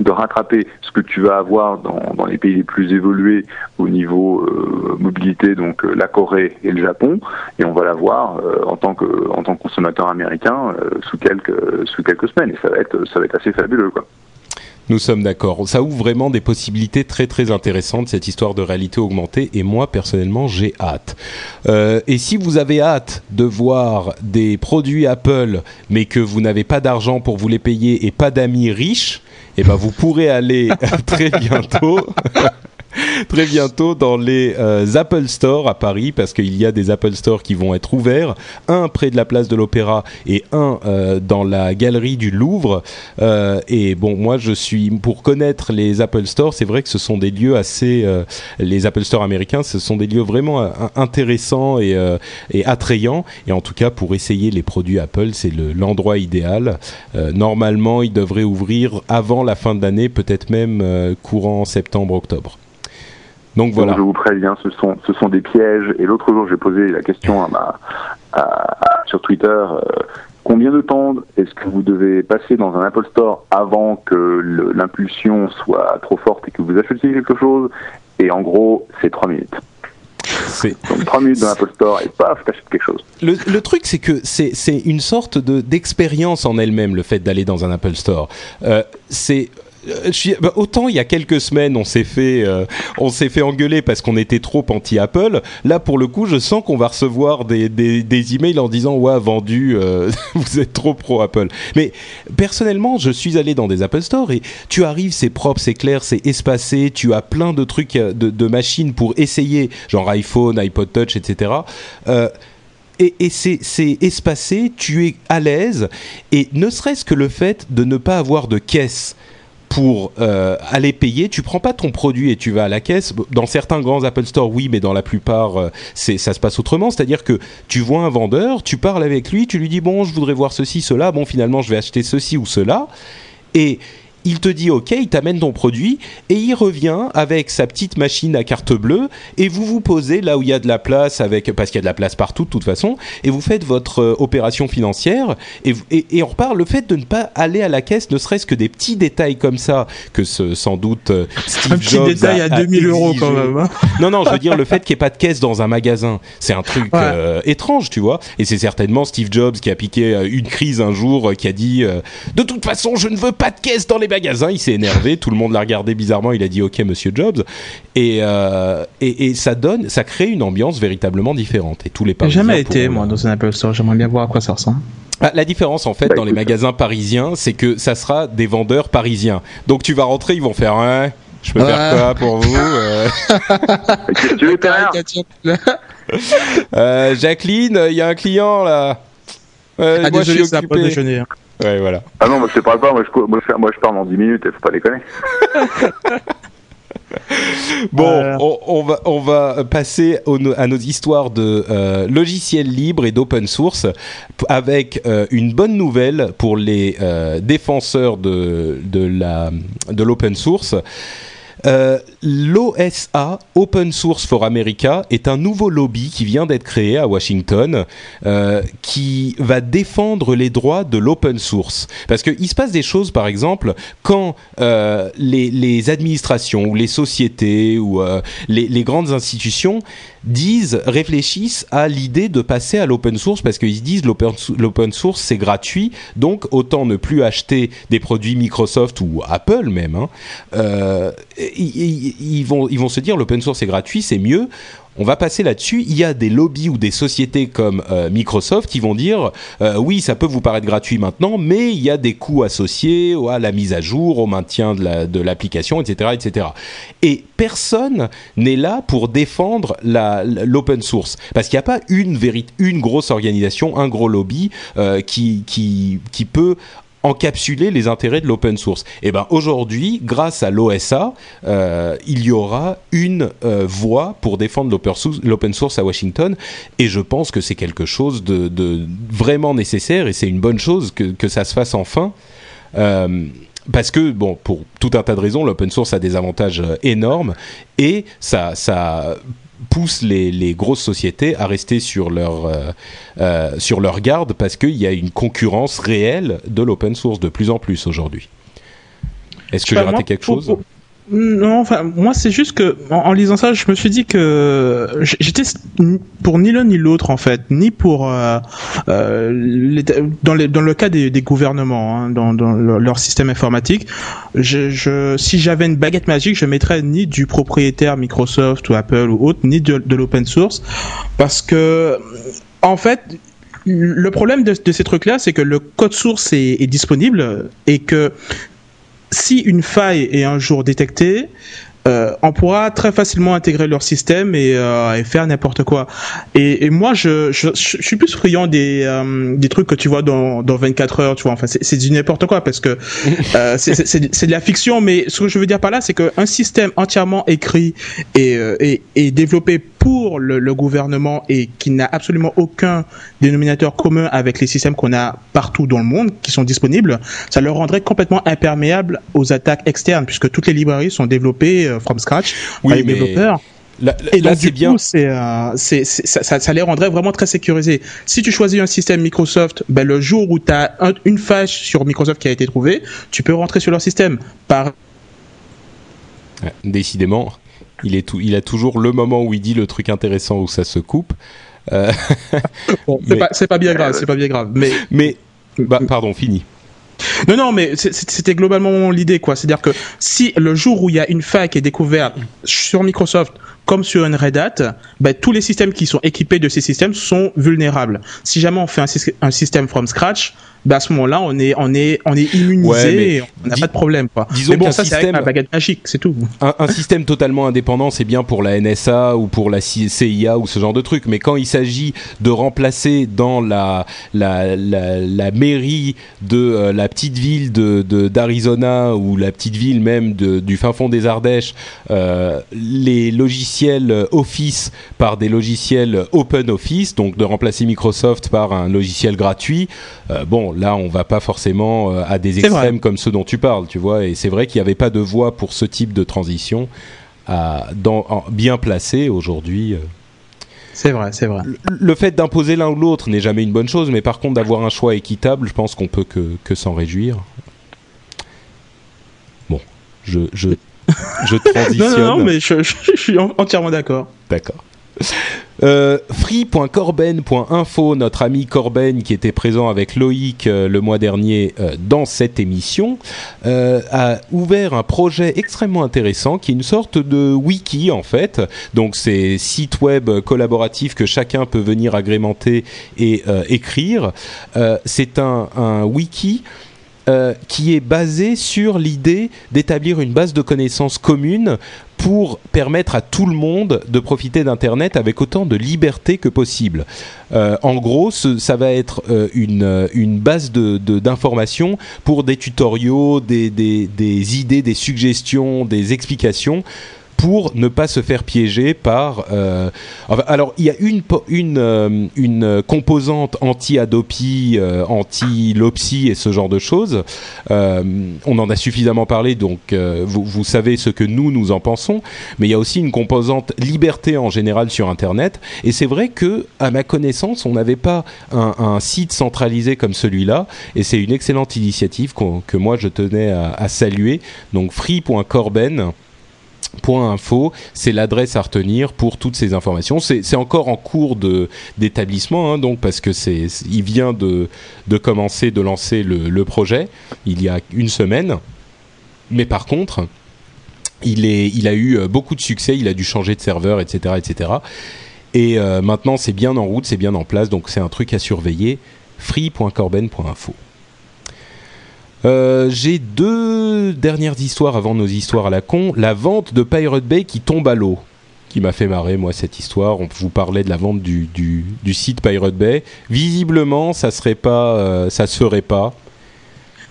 De rattraper ce que tu vas avoir dans, dans les pays les plus évolués au niveau euh, mobilité, donc euh, la Corée et le Japon, et on va l'avoir euh, en tant que en tant que consommateur américain euh, sous quelques sous quelques semaines, et ça va être ça va être assez fabuleux quoi. Nous sommes d'accord. Ça ouvre vraiment des possibilités très très intéressantes cette histoire de réalité augmentée et moi personnellement j'ai hâte. Euh, et si vous avez hâte de voir des produits Apple mais que vous n'avez pas d'argent pour vous les payer et pas d'amis riches, eh ben vous pourrez aller [LAUGHS] très bientôt. [LAUGHS] Très bientôt dans les euh, Apple Store à Paris parce qu'il y a des Apple Store qui vont être ouverts, un près de la place de l'Opéra et un euh, dans la galerie du Louvre. Euh, et bon, moi je suis pour connaître les Apple Store, c'est vrai que ce sont des lieux assez, les Apple Store américains, ce sont des lieux vraiment intéressants et, attrayants. Et en tout cas, pour essayer les produits Apple, c'est le- l'endroit idéal. Normalement, ils devraient ouvrir avant la fin de l'année, peut-être même courant septembre-octobre. Donc voilà. Donc, je vous préviens, ce sont, ce sont des pièges. Et l'autre jour, j'ai posé la question à ma, à- sur Twitter. euh, combien de temps est-ce que vous devez passer dans un Apple Store avant que l'impulsion soit trop forte et que vous achetiez quelque chose? Et en gros, c'est trois minutes. C'est 3 minutes dans l'Apple Store et paf, t'achètes quelque chose. le, le truc, c'est que c'est une sorte de d'expérience en elle-même le fait d'aller dans un Apple Store. Euh, c'est bah, autant il y a quelques semaines on s'est fait euh, on s'est fait engueuler parce qu'on était trop anti Apple. Là pour le coup je sens qu'on va recevoir des, des, des emails en disant ouais vendu euh, [LAUGHS] vous êtes trop pro Apple. Mais personnellement je suis allé dans des Apple Store et tu arrives c'est propre c'est clair c'est espacé tu as plein de trucs euh, de, machines pour essayer genre iPhone iPod Touch etc. Euh, et, et c'est espacé, tu es à l'aise, et ne serait-ce que le fait de ne pas avoir de caisse pour euh, aller payer, tu prends pas ton produit et tu vas à la caisse. Dans certains grands Apple Store, oui, mais dans la plupart, euh, c'est ça se passe autrement. C'est-à-dire que tu vois un vendeur, tu parles avec lui, tu lui dis bon, je voudrais voir ceci, cela. Bon, finalement, je vais acheter ceci ou cela, et il te dit OK, il t'amène ton produit et il revient avec sa petite machine à carte bleue et vous vous posez là où il y a de la place avec parce qu'il y a de la place partout de toute façon et vous faites votre euh, opération financière et, et, et on reparle le fait de ne pas aller à la caisse ne serait-ce que des petits détails comme ça que ce, sans doute euh, Steve Un petit Jobs détail a- à a 2000 euros quand même. hein. Non, non, je veux dire le fait qu'il n'y ait pas de caisse dans un magasin, c'est un truc Ouais. euh, étrange, tu vois. Et c'est certainement Steve Jobs qui a piqué une crise un jour, qui a dit euh, de toute façon, je ne veux pas de caisse dans les magasins. Il s'est énervé, tout le monde l'a regardé bizarrement. Il a dit OK, Monsieur Jobs, et, euh, et et ça donne, ça crée une ambiance véritablement différente. Et tous les J'ai Parisiens jamais été, moi, dans un Apple Store. J'aimerais bien voir à quoi ça ressemble. Ah, la différence en fait Bah, dans les magasins parisiens, c'est que ça sera des vendeurs parisiens. Donc tu vas rentrer, ils vont faire un. Je peux faire quoi pour vous euh [LAUGHS] tu veux, Euh, Jacqueline, il y a un client là. Euh, Ah, moi, désolé, je suis occupé. déjeuner. hein. Ouais, voilà. Ah non, moi je te parle pas, moi je, moi, je, moi, je parle en 10 minutes, faut pas déconner. [LAUGHS] Bon, Voilà. on, on va on va passer au- à nos histoires de euh, logiciels libres et d'open source avec euh, une bonne nouvelle pour les euh, défenseurs de de l'open source. Euh, L'OSA, Open Source for America, est un nouveau lobby qui vient d'être créé à Washington, euh, qui va défendre les droits de l'open source. Parce qu'il se passe des choses, par exemple, quand euh, les, les administrations ou les sociétés ou euh, les, les grandes institutions disent, réfléchissent à l'idée de passer à l'open source parce qu'ils se disent l'open sou- l'open source c'est gratuit, donc autant ne plus acheter des produits Microsoft ou Apple même. hein. Euh, ils, ils- ils vont, ils vont se dire l'open source c'est gratuit, c'est mieux. On va passer là-dessus. Il y a des lobbies ou des sociétés comme euh, Microsoft qui vont dire euh, oui, ça peut vous paraître gratuit maintenant, mais il y a des coûts associés à la mise à jour, au maintien de la- de l'application, etc., etc. Et personne n'est là pour défendre l'open source parce qu'il n'y a pas une grosse organisation, un gros lobby euh, qui peut encapsuler les intérêts de l'open source. Et ben aujourd'hui, grâce à l'OSA, euh, il y aura une euh, voie pour défendre l'open source, à Washington, et je pense que c'est quelque chose de, vraiment nécessaire, et c'est une bonne chose que, que ça se fasse enfin. Euh, parce que, bon, pour tout un tas de raisons, l'open source a des avantages énormes et ça, ça pousse les, les grosses sociétés à rester sur leur, euh, euh, sur leur garde parce qu'il y a une concurrence réelle de l'open source de plus en plus aujourd'hui. Est-ce que j'ai pas, raté quelque chose? pour- Non, enfin, moi, c'est juste que, en, lisant ça, je me suis dit que j'étais pour ni l'un ni l'autre, en fait, ni pour, euh, euh, dans, les, dans le cas des, gouvernements, hein, dans, leur, système informatique, si j'avais une baguette magique, je mettrais ni du propriétaire Microsoft ou Apple ou autre, ni de, l'open source, parce que, en fait, le problème de, ces trucs-là, c'est que le code source est disponible et que si une faille est un jour détectée, euh, on pourra très facilement intégrer leur système et, euh, et faire n'importe quoi. Et, et moi, je, je, je suis plus friand des, euh, des trucs que tu vois dans, dans 24 heures, tu vois. Enfin, c'est du n'importe quoi parce que [LAUGHS] euh, c'est- de la fiction, mais ce que je veux dire par là, c'est qu'un système entièrement écrit et, euh, et, et développé pour le, le gouvernement et qui n'a absolument aucun dénominateur commun avec les systèmes qu'on a partout dans le monde qui sont disponibles, ça le rendrait complètement imperméable aux attaques externes puisque toutes les librairies sont développées from scratch Oui, par les mais développeurs. Là, Et là, donc, du bien. coup, c'est, euh, c'est, c'est- ça, ça, les rendrait vraiment très sécurisés. Si tu choisis un système Microsoft, ben, le jour où tu as une faille sur Microsoft qui a été trouvée, tu peux rentrer sur leur système. Par Ouais, Décidément. Il est tout, il a toujours le moment où il dit le truc intéressant où ça se coupe. Euh, [LAUGHS] bon, [LAUGHS] c'est pas, pas, bien grave, c'est pas bien grave. Mais, mais bah, pardon, fini. Non, non, mais c'était globalement l'idée, quoi. C'est-à-dire que si le jour où il y a une faille qui est découverte sur Microsoft, comme sur une Red Hat, ben, tous les systèmes qui sont équipés de ces systèmes sont vulnérables. Si jamais on fait un, un système from scratch, bah à ce moment-là, on est, on est, on est immunisé, et on n'a pas de problème, quoi. Disons mais bon, ça, c'est la baguette magique, c'est tout. Un, un, système totalement indépendant, c'est bien pour la NSA ou pour la CIA ou ce genre de truc, mais quand il s'agit de remplacer dans la, la, la, la mairie de euh, la petite ville de d'Arizona ou la petite ville même de, du fin fond des Ardèches, euh, les logiciels Office par des logiciels Open Office, donc de remplacer Microsoft par un logiciel gratuit, euh, bon, là, on va pas forcément euh, à des extrêmes comme ceux dont tu parles, tu vois. Et c'est vrai qu'il n'y avait pas de voie pour ce type de transition à, dans, bien placée aujourd'hui. Euh. C'est vrai, c'est vrai. Le, fait d'imposer l'un ou l'autre n'est jamais une bonne chose, mais par contre d'avoir un choix équitable, je pense qu'on peut que, que s'en réjouir. Bon, je, je, [LAUGHS] je transitionne. non, non, mais je, je suis entièrement d'accord. D'accord. Euh, free.corben.info, notre ami Corben qui était présent avec Loïc euh, le mois dernier euh, dans cette émission, a ouvert un projet extrêmement intéressant qui est une sorte de wiki en fait. Donc c'est site web collaboratif que chacun peut venir agrémenter et écrire. c'est un, un wiki euh, qui est basé sur l'idée d'établir une base de connaissances commune pour permettre à tout le monde de profiter d'Internet avec autant de liberté que possible. Euh, en gros, ça va être euh, une, une, base d'informations de, pour des tutoriaux, des, des, des idées, des suggestions, des explications pour ne pas se faire piéger par. Euh, alors, il y a une euh, une composante anti-Adopi, euh, anti-Lopsy et ce genre de choses. on en a suffisamment parlé, donc vous, savez ce que nous nous en pensons. Mais il y a aussi une composante liberté en général sur Internet. Et c'est vrai que, à ma connaissance, on n'avait pas un, site centralisé comme celui-là. Et c'est une excellente initiative que moi je tenais à, saluer. Donc free.corben Point info, c'est l'adresse à retenir pour toutes ces informations. C'est encore en cours d'établissement, hein, donc parce que c'est, il vient de, de, commencer, de lancer le, projet il y a une semaine. Mais par contre, il, est, il a eu beaucoup de succès, il a dû changer de serveur, etc., etc. Et euh, maintenant, c'est bien en route, c'est bien en place, donc c'est un truc à surveiller. free.corben.info. Euh, j'ai deux dernières histoires avant nos histoires à la con. La vente de Pirate Bay qui tombe à l'eau, qui m'a fait marrer moi cette histoire. On vous parlait de la vente du, du, site Pirate Bay. Visiblement, ça serait pas, euh, ça serait pas.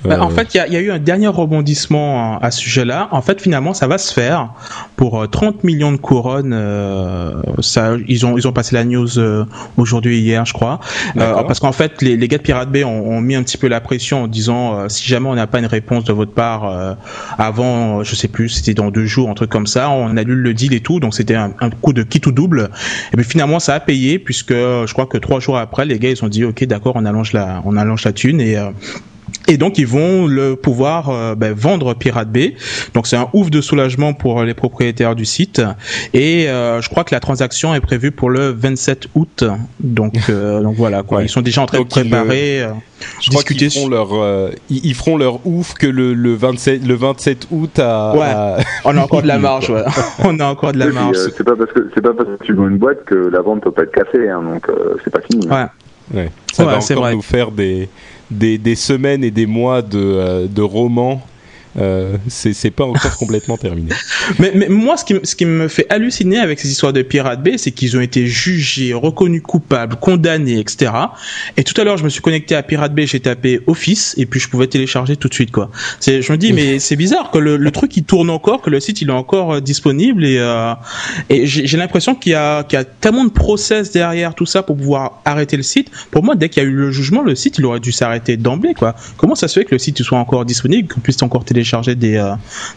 Bah, en euh, fait, il y, y, a eu un dernier rebondissement à, ce sujet-là. En fait, finalement, ça va se faire pour 30 euh, millions de couronnes. Euh, ça, ils ont ils ont passé la news euh, aujourd'hui hier, je crois, parce qu'en fait, les, les, gars de Pirate Bay ont, ont, mis un petit peu la pression en disant si jamais on n'a pas une réponse de votre part avant, je sais plus, c'était dans deux jours, un truc comme ça, on annule le deal et tout. Donc c'était un, un, coup de qui ou double. Et puis finalement, ça a payé puisque je crois que trois jours après, les gars ils ont dit ok, d'accord, on allonge la on allonge la thune et et donc ils vont le pouvoir euh, ben, vendre Pirate Bay. Donc c'est un ouf de soulagement pour les propriétaires du site. Et euh, je crois que la transaction est prévue pour le 27 août. Donc, euh, [LAUGHS] donc voilà quoi. Ils sont déjà en train de préparer. je crois qu'ils feront leur ils, feront leur ouf que le, le 27 le 27 août à. Ouais. [LAUGHS] On a encore de la marge. Ouais. [LAUGHS] On a encore de la marge. c'est pas parce que c'est pas parce que tu vends une boîte que la vente peut pas être cassée. Hein, donc c'est pas fini. Ouais. Ouais. Ça va encore vrai. nous faire des des, des, semaines et des mois de, euh, de romans euh, c'est pas encore [LAUGHS] complètement terminé. Mais, mais, moi, ce qui, ce qui me fait halluciner avec ces histoires de Pirate Bay, c'est qu'ils ont été jugés, reconnus coupables, condamnés, etc. Et tout à l'heure, je me suis connecté à Pirate Bay, j'ai tapé Office, et puis je pouvais télécharger tout de suite, quoi. Je me dis, mais c'est bizarre que le, le, truc il tourne encore, que le site il est encore euh, disponible, et, euh, et j'ai l'impression qu'il y a, qu'il y a tellement de process derrière tout ça pour pouvoir arrêter le site. Pour moi, dès qu'il y a eu le jugement, le site il aurait dû s'arrêter d'emblée, quoi. Comment ça se fait que le site soit encore disponible, qu'on puisse encore télécharger télécharger des,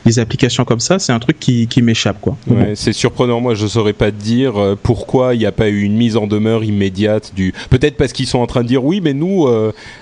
des applications comme ça, c'est un truc qui, qui m'échappe quoi. Ouais, c'est surprenant. Moi, je saurais pas te dire pourquoi il n'y a pas eu une mise en demeure immédiate du. Peut-être parce qu'ils sont en train de dire oui, mais nous,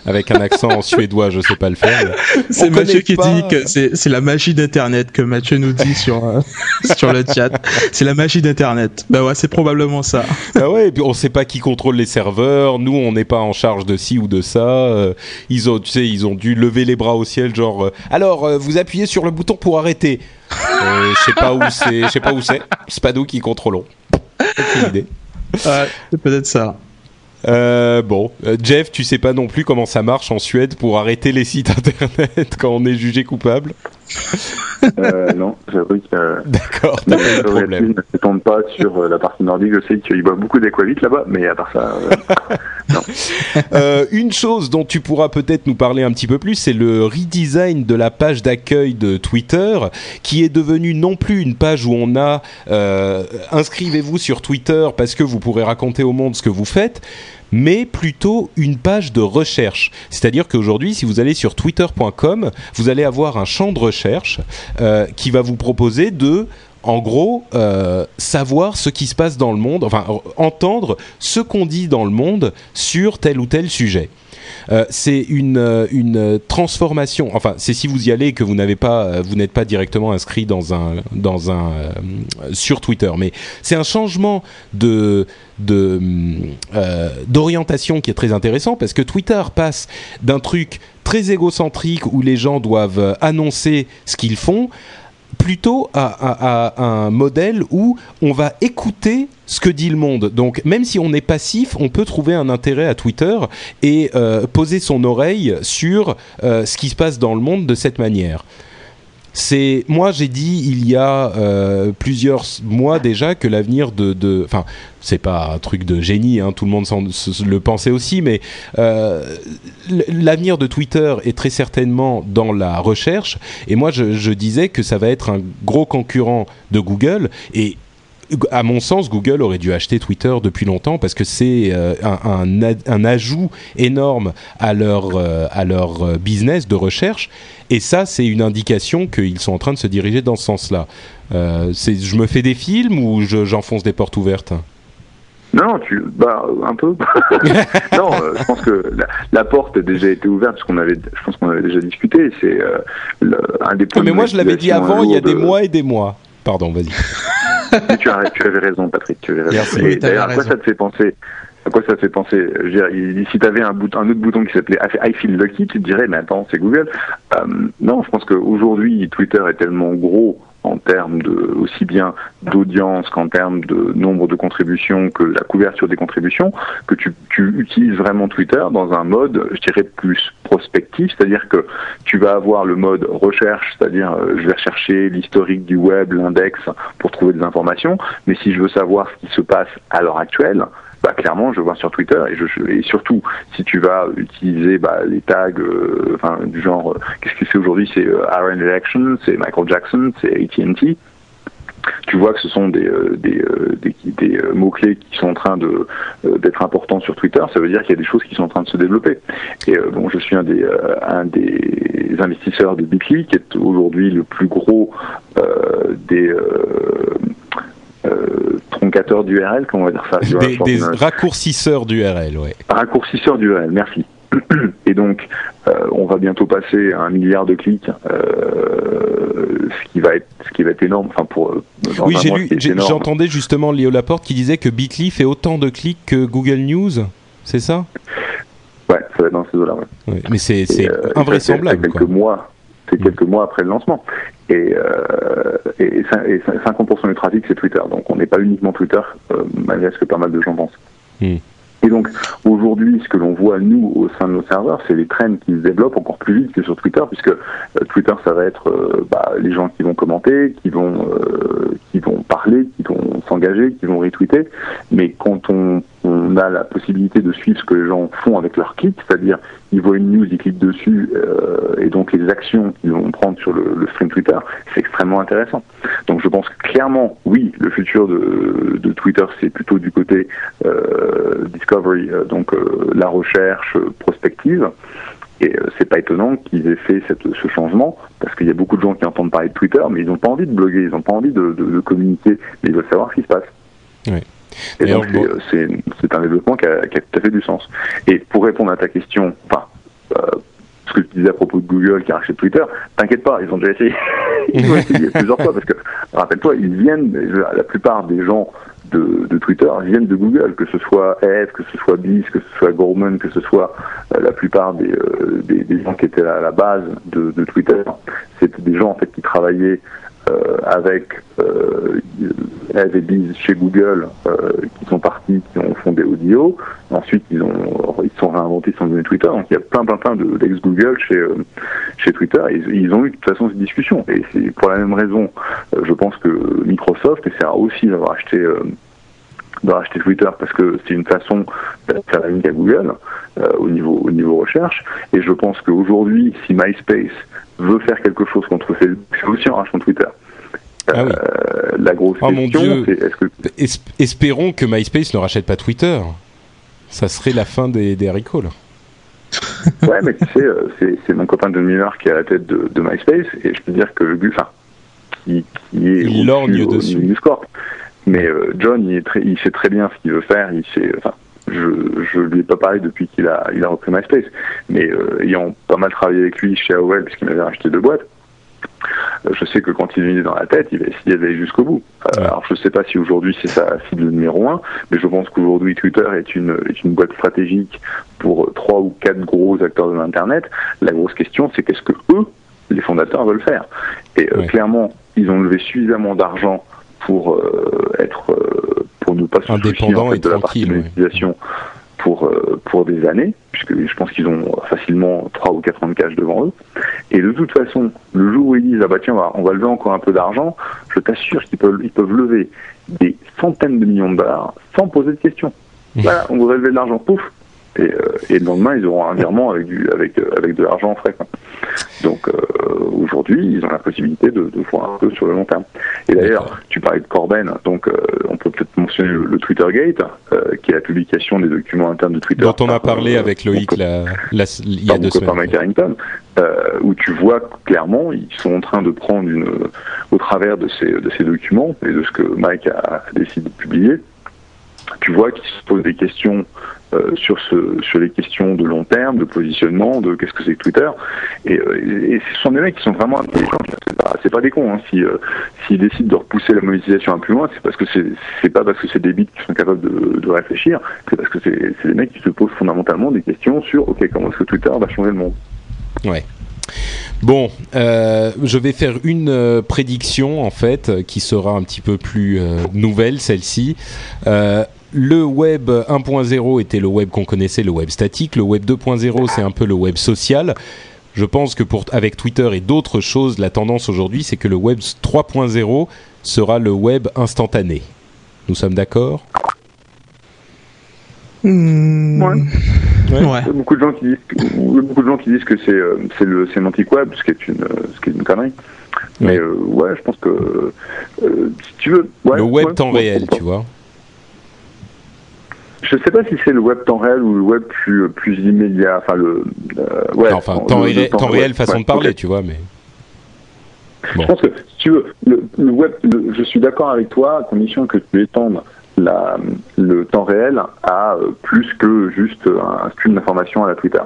avec un accent [LAUGHS] suédois, je sais pas le faire. C'est Mathieu qui dit que c'est la magie d'Internet que Mathieu nous dit sur [LAUGHS] sur le chat. C'est la magie d'Internet. Bah ouais, c'est probablement ça. Ah ouais, et puis on sait pas qui contrôle les serveurs. Nous, on n'est pas en charge de ci ou de ça. Euh, ils ont, tu sais, ils ont dû lever les bras au ciel, genre. Euh, alors, euh, vous appuyez sur le bouton pour arrêter. je sais pas où [LAUGHS] c'est. Je sais pas où c'est. C'est pas nous qui contrôlons. Aucune idée. Ouais, c'est peut-être ça. bon, Jeff, tu sais pas non plus comment ça marche en Suède pour arrêter les sites [LAUGHS] internet quand on est jugé coupable euh, non, j'avoue que. [LAUGHS] D'accord, pas de problème. ne tombe pas sur euh, la partie nordique. Je sais qu'il boit beaucoup d'aquavit là-bas, mais à part ça, euh, [LAUGHS] non. une chose dont tu pourras peut-être nous parler un petit peu plus, c'est le redesign de la page d'accueil de Twitter, qui est devenue non plus une page où on a inscrivez-vous sur Twitter parce que vous pourrez raconter au monde ce que vous faites mais plutôt une page de recherche. C'est-à-dire qu'aujourd'hui, si vous allez sur twitter.com, vous allez avoir un champ de recherche euh, qui va vous proposer de en gros, euh, savoir ce qui se passe dans le monde, enfin entendre ce qu'on dit dans le monde sur tel ou tel sujet. Euh, c'est une, euh, une transformation. Enfin, c'est si vous y allez que vous n'avez pas, euh, vous n'êtes pas directement inscrit dans un, dans un, sur Twitter, mais c'est un changement de d'orientation qui est très intéressant parce que Twitter passe d'un truc très égocentrique où les gens doivent annoncer ce qu'ils font plutôt à, un modèle où on va écouter ce que dit le monde. Donc même si on est passif, on peut trouver un intérêt à Twitter et euh, poser son oreille sur euh, ce qui se passe dans le monde de cette manière. C'est moi j'ai dit il y a euh, plusieurs mois déjà que l'avenir de, enfin c'est pas un truc de génie, hein, tout le monde le pensait aussi, mais euh, l'avenir de Twitter est très certainement dans la recherche. Et moi je, je disais que ça va être un gros concurrent de Google et à mon sens, Google aurait dû acheter Twitter depuis longtemps parce que c'est euh, un, un, ajout énorme à leur, euh, à leur euh, business de recherche. Et ça, c'est une indication qu'ils sont en train de se diriger dans ce sens-là. je me fais des films ou j'enfonce des portes ouvertes? Non, tu, bah, un peu. [LAUGHS] non, je pense que la, porte a déjà été ouverte parce qu'on avait, je pense qu'on avait déjà discuté. C'est un des points. mais moi, je l'avais dit avant, il y a des mois et des mois. Pardon, vas-y. tu, as, tu avais raison, Patrick. Tu avais raison. Et d'ailleurs, à quoi ça te fait penser à quoi ça te fait penser je veux dire, Si tu avais un, un, autre bouton qui s'appelait I feel lucky, tu te dirais, mais attends, c'est Google. Euh, non, je pense qu'aujourd'hui, Twitter est tellement gros en termes de aussi bien d'audience qu'en termes de nombre de contributions que la couverture des contributions que tu, tu utilises vraiment Twitter dans un mode je dirais plus prospectif c'est-à-dire que tu vas avoir le mode recherche c'est-à-dire euh, je vais rechercher l'historique du web l'index pour trouver des informations mais si je veux savoir ce qui se passe à l'heure actuelle bah, clairement, je vois sur Twitter et, surtout si tu vas utiliser bah, les tags, euh, enfin du genre, euh, qu'est-ce que c'est aujourd'hui? C'est euh, Aaron Election, c'est Michael Jackson, c'est AT&T. Tu vois que ce sont des, mots-clés qui sont en train d'être importants sur Twitter. Ça veut dire qu'il y a des choses qui sont en train de se développer. Et bon, je suis un des, un des investisseurs de Bitly, qui est aujourd'hui le plus gros des euh, troncateurs d'URL, comment on va dire ça Des, raccourcisseurs d'URL, oui. Raccourcisseurs d'URL, merci. [CLEARS THROAT] Et donc, euh, on va bientôt passer à un milliard de clics, euh, ce qui va être, ce qui va être énorme. Enfin, pour oui, j'ai lu, j'entendais justement Léo Laporte qui disait que Bitly fait autant de clics que Google News, c'est ça? Ouais, ça va être dans ces eaux-là. Ouais. mais c'est invraisemblable. quelques mois, c'est mm. quelques mois après le lancement. Et, euh, et, 50% du trafic, c'est Twitter. Donc on n'est pas uniquement Twitter, euh, malgré ce que pas mal de gens pensent. Mm. Et donc aujourd'hui, ce que l'on voit nous au sein de nos serveurs, c'est les trends qui se développent encore plus vite que sur Twitter, puisque euh, Twitter, ça va être euh, bah, les gens qui vont commenter, qui vont euh, qui vont parler, qui vont s'engager, qui vont retweeter. Mais quand on, on, a la possibilité de suivre ce que les gens font avec leurs clics, c'est-à-dire ils voient une news, ils cliquent dessus, et donc les actions qu'ils vont prendre sur le, le stream Twitter, c'est extrêmement intéressant. Donc je pense que clairement, oui, le futur de, de Twitter, c'est plutôt du côté euh, discovery, euh, donc euh, la recherche prospective. Et euh, c'est pas étonnant qu'ils aient fait ce changement, parce qu'il y a beaucoup de gens qui entendent parler de Twitter, mais ils n'ont pas envie de bloguer, ils n'ont pas envie de, de, de, communiquer, mais ils veulent savoir ce qui se passe. Oui. Et donc c'est c'est un développement qui a, qui a, tout à fait du sens. Et pour répondre à ta question, enfin, euh, ce que tu disais à propos de Google qui a racheté Twitter, t'inquiète pas, ils ont déjà essayé. [LAUGHS] ils ont [LAUGHS] essayé plusieurs fois parce que, rappelle-toi, ils viennent, la plupart des gens de, de, Twitter viennent de Google, que ce soit Ed, que ce soit Biz, que ce soit Gorman, que ce soit euh, la plupart des, euh, des, des, gens qui étaient à la base de, de Twitter. C'était des gens en fait qui travaillaient euh, avec euh, Ed et Biz chez Google, euh, qui sont partis, qui ont fondé Audio. Ensuite, ils ont ils sont réinventés, ils sont devenus Twitter. Donc il y a plein plein plein d'ex Google chez euh, chez Twitter. Ils, ont eu de toute façon cette discussion. Et c'est pour la même raison, euh, je pense que Microsoft essaiera aussi d'avoir acheté de racheter Twitter parce que c'est une façon de faire la ligne à Google euh, au niveau au niveau recherche. Et je pense qu'aujourd'hui si MySpace veut faire quelque chose contre Facebook c'est aussi en rachetant Twitter. Ah oui. euh, la grosse oh question c'est est-ce que Es espérons que MySpace ne rachète pas Twitter. Ça serait la fin des, des haricots là. [LAUGHS] Ouais mais tu sais euh, c'est mon copain de Miller qui est à la tête de, de MySpace et je peux dire que enfin qui, qui est il lorgne dessus. du score mais euh, John, il, est très, il sait très bien ce qu'il veut faire. Il sait, enfin, je je lui ai pas parlé depuis qu'il a il a repris MySpace, mais euh, ayant pas mal travaillé avec lui chez AOL puisqu'il m'avait racheté deux boîtes, euh, je sais que quand il est dans la tête, il va essayer d'aller jusqu'au bout. Euh, alors je sais pas si aujourd'hui c'est sa cible numéro un, mais je pense qu'aujourd'hui Twitter est une est une boîte stratégique pour trois ou quatre gros acteurs de l'internet. La grosse question, c'est qu'est-ce que eux, les fondateurs, veulent faire. Et Ouais. clairement, ils ont levé suffisamment d'argent pour euh, être euh, pour ne pas se soucier Indépendant en fait, et de la ouais. monétisation pour euh, pour des années puisque je pense qu'ils ont facilement 3 ou 4 ans de cash devant eux. Et de toute façon le jour où ils disent ah bah tiens on va, on va lever encore un peu d'argent je t'assure qu'ils peuvent ils peuvent lever des centaines de millions de dollars sans poser de questions. Voilà on voudrait lever de l'argent. Pouf et, euh, et le lendemain ils auront un virement avec du avec euh, avec de l'argent en frais quoi. donc euh, aujourd'hui ils ont la possibilité de, de voir un peu sur le long terme et d'ailleurs tu parlais de Corben donc euh, on peut peut-être mentionner le, le Twittergate euh, qui est la publication des documents internes de Twitter dont on a par, parlé euh, avec Loïc la, la, il y a deux semaines. Mike Harrington, euh, où tu vois clairement ils sont en train de prendre une, au travers de ces, de ces documents et de ce que Mike a décidé de publier, tu vois qu'ils se posent des questions euh, sur, sur les questions de long terme, de positionnement, de qu'est-ce que c'est que Twitter. Et, euh, et ce sont des mecs qui sont vraiment intelligents. C'est pas, pas des cons. Hein. Euh, s'ils décident de repousser la monétisation un plus loin, c'est parce que c'est, pas parce que c'est des bits qui sont capables de, de réfléchir, c'est parce que c'est, des mecs qui se posent fondamentalement des questions sur ok comment est-ce que Twitter va changer le monde. Ouais. Bon, je vais faire une prédiction en fait qui sera un petit peu plus nouvelle celle-ci. Le web 1.0 était le web qu'on connaissait, le web statique. Le web 2.0 c'est un peu le web social. Je pense que pour avec Twitter et d'autres choses, la tendance aujourd'hui c'est que le web 3.0 sera le web instantané. Nous sommes d'accord? Hmm, Ouais. ouais. Il y a beaucoup de gens qui disent que, il y a beaucoup de gens qui disent que c'est euh, c'est le sémantique web, ce qui est une euh, ce qui est une connerie. Mais euh, ouais, je pense que euh, si tu veux, ouais, Le web ouais, temps ouais, réel, tu vois. Je sais pas si c'est le web temps réel ou le web plus plus immédiat. Enfin le euh, ouais. Non, enfin, temps, le ré- temps réel façon ouais, de parler, tu vois, mais Je pense que si tu veux, le, le web, je suis d'accord avec toi à condition que tu étendes la, le temps réel à euh, plus que juste un stream d'information à la Twitter.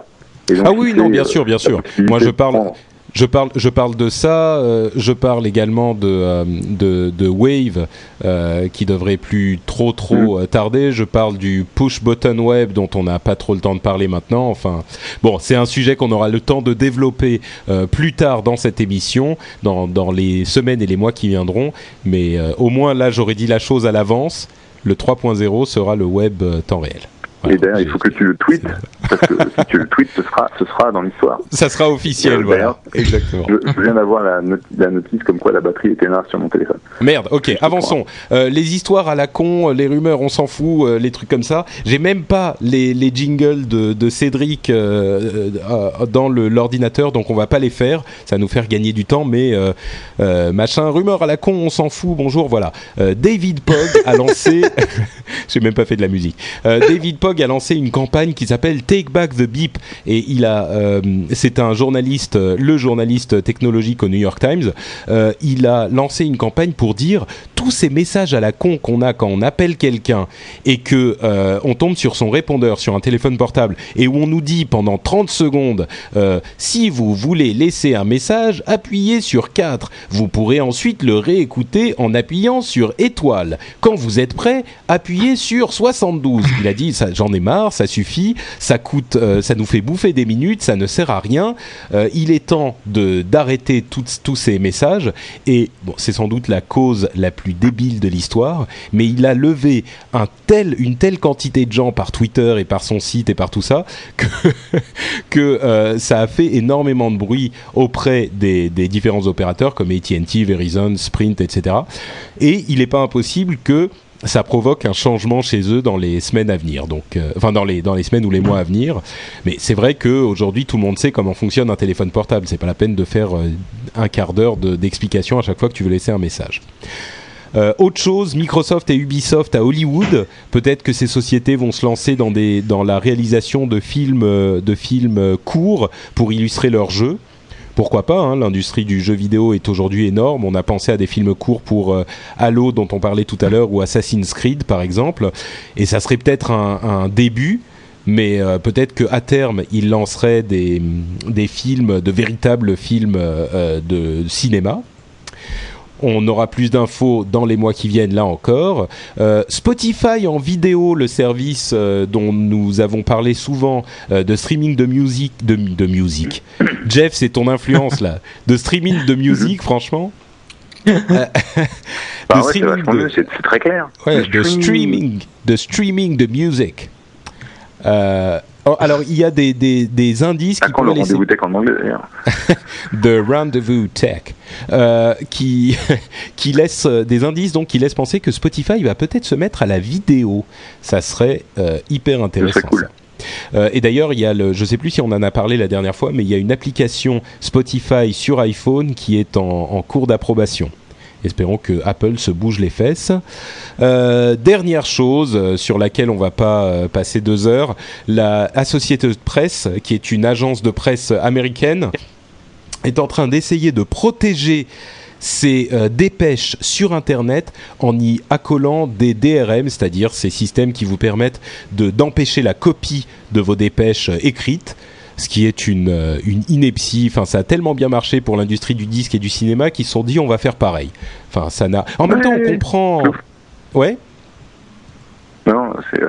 Donc, Ah oui, non, bien euh, sûr, bien sûr. Moi, je parle- Je parle, je parle de ça. euh, je parle également de euh, de, de Wave euh, qui devrait plus trop trop euh, tarder. Je parle du push button web dont on n'a pas trop le temps de parler maintenant. Enfin, bon, c'est un sujet qu'on aura le temps de développer euh, plus tard dans cette émission, dans dans les semaines et les mois qui viendront. Mais euh, au moins là, j'aurais dit la chose à l'avance. Le 3.0 sera le web temps réel. Voilà. Et d'ailleurs, il faut que tu le tweets, parce que si tu le tweets, ce sera, ce sera dans l'histoire. Ça sera officiel, voilà. Exactement. Je, je viens d'avoir la, not- la notice comme quoi la batterie était là sur mon téléphone. Merde, ok, avançons. Euh, les histoires à la con, euh, les rumeurs, on s'en fout, euh, les trucs comme ça. J'ai même pas les, les jingles de, de Cédric euh, dans l'ordinateur, donc on va pas les faire. Ça va nous faire gagner du temps, mais machin, rumeur à la con, on s'en fout. Bonjour, voilà. David Pogg a lancé. [LAUGHS] J'ai même pas fait de la musique. David Pogg a lancé une campagne qui s'appelle Take Back the Beep et il a, c'est un journaliste, le journaliste technologique au New York Times. il a lancé une campagne pour dire tous ces messages à la con qu'on a quand on appelle quelqu'un et que on tombe sur son répondeur sur un téléphone portable et où on nous dit pendant 30 secondes si vous voulez laisser un message, appuyez sur 4. Vous pourrez ensuite le réécouter en appuyant sur étoile. Quand vous êtes prêt, appuyez sur 72. Il a dit j'en ai marre, ça suffit, ça coûte, euh, ça nous fait bouffer des minutes, ça ne sert à rien. Euh, il est temps de d'arrêter tous ces messages et bon, c'est sans doute la cause la plus débile de l'histoire, mais il a levé un tel, une telle quantité de gens par Twitter et par son site et par tout ça [LAUGHS] que, que euh, ça a fait énormément de bruit auprès des, des différents opérateurs comme AT&T, Verizon, Sprint, etc. Et il n'est pas impossible que ça provoque un changement chez eux dans les semaines à venir. Donc, euh, enfin dans les dans les semaines ou les mois à venir. Mais c'est vrai qu'aujourd'hui tout le monde sait comment fonctionne un téléphone portable. C'est pas la peine de faire euh, un quart d'heure d'explication à chaque fois que tu veux laisser un message. Euh, autre chose, Microsoft et Ubisoft à Hollywood. Peut-être que ces sociétés vont se lancer dans des dans la réalisation de films de films courts pour illustrer leurs jeux pourquoi pas hein, L'industrie du jeu vidéo est aujourd'hui énorme. On a pensé à des films courts pour euh, Halo dont on parlait tout à l'heure ou Assassin's Creed par exemple. Et ça serait peut-être un, début mais euh, peut-être qu'à terme, il lancerait des, des, films, de véritables films euh, de cinéma on aura plus d'infos dans les mois qui viennent là encore. Euh, Spotify en vidéo, le service euh, dont nous avons parlé souvent euh, de streaming de musique, de, de musique. [COUGHS] Jeff, c'est ton influence là, de streaming de musique, [COUGHS] franchement? Bah [LAUGHS] c'est très clair. de streaming, de streaming de musique. Oh, alors, il y a des, des, des indices qui. le rendez-vous tech en anglais d'ailleurs. [LAUGHS] The Rendezvous Tech, euh, qui, [LAUGHS] qui laisse euh, des indices donc qui laissent penser que Spotify va peut-être se mettre à la vidéo. Ça serait euh, hyper intéressant. Cool. Euh, et d'ailleurs, il y a le, je ne sais plus si on en a parlé la dernière fois, mais il y a une application Spotify sur iPhone qui est en, en cours d'approbation. Espérons que Apple se bouge les fesses. Euh, dernière chose euh, sur laquelle on va pas euh, passer deux heures, la Associated Press, qui est une agence de presse américaine, est en train d'essayer de protéger ses dépêches sur Internet en y accolant des DRM, c'est-à-dire ces systèmes qui vous permettent d'empêcher la copie de vos dépêches écrites ce qui est une, euh, une ineptie. Enfin, ça a tellement bien marché pour l'industrie du disque et du cinéma qu'ils se sont dit on va faire pareil. Enfin, ça n'a. En même temps, on comprend. Ouais. Non, c'est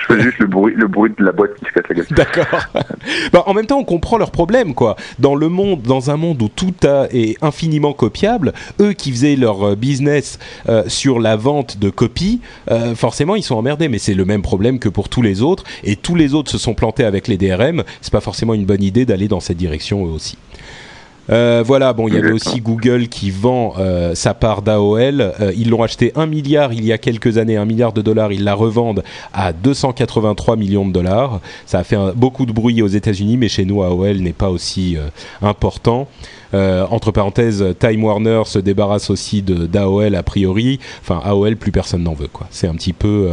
je fais juste le bruit, le bruit de la boîte qui se casse la gueule. D'accord. [LAUGHS] bah, en même temps, on comprend leurs problèmes, quoi. Dans le monde, dans un monde où tout est infiniment copiable, eux qui faisaient leur euh, business euh, sur la vente de copies, euh, forcément, ils sont emmerdés. Mais c'est le même problème que pour tous les autres. Et tous les autres se sont plantés avec les DRM. C'est pas forcément une bonne idée d'aller dans cette direction eux aussi. Euh, voilà, bon, il y avait aussi Google qui vend euh, sa part d'AOL. Euh, ils l'ont acheté un milliard il y a quelques années, un milliard de dollars. Ils la revendent à 283 millions de dollars. Ça a fait beaucoup de bruit aux États-Unis, mais chez nous, AOL n'est pas aussi important. entre parenthèses, Time Warner se débarrasse aussi d'AOL a priori. Enfin, AOL, plus personne n'en veut. quoi. C'est un petit peu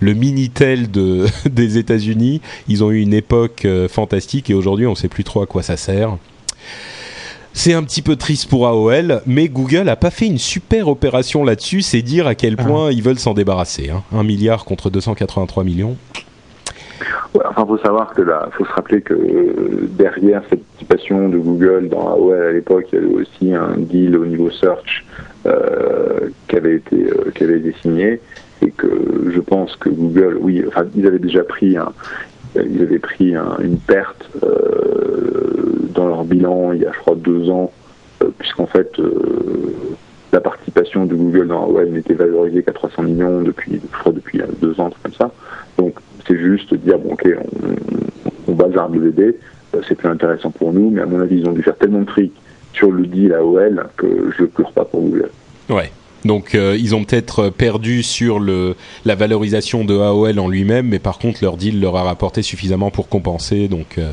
le Minitel de, [LAUGHS] des États-Unis. Ils ont eu une époque fantastique et aujourd'hui, on ne sait plus trop à quoi ça sert. C'est un petit peu triste pour AOL, mais Google a pas fait une super opération là-dessus. C'est dire à quel ah. point ils veulent s'en débarrasser. Hein. Un milliard contre 283 millions. Ouais, enfin, faut savoir que là, faut se rappeler que euh, derrière cette participation de Google dans AOL à l'époque, il y avait aussi un deal au niveau search euh, qui avait été euh, qui avait été signé et que je pense que Google, oui, enfin, ils avaient déjà pris un, ils avaient pris une perte euh, dans leur bilan il y a, je crois, deux ans, euh, puisqu'en fait, euh, la participation de Google dans AOL n'était valorisée qu'à 300 millions depuis, je crois, depuis deux ans, comme ça. Donc, c'est juste dire, bon, ok, on, on le bébé, c'est plus intéressant pour nous, mais à mon avis, ils ont dû faire tellement de fric sur le deal AOL que je ne pleure pas pour Google. Ouais. Donc euh, ils ont peut-être perdu sur la valorisation de AOL en lui-même, mais par contre leur deal leur a rapporté suffisamment pour compenser. Donc, euh,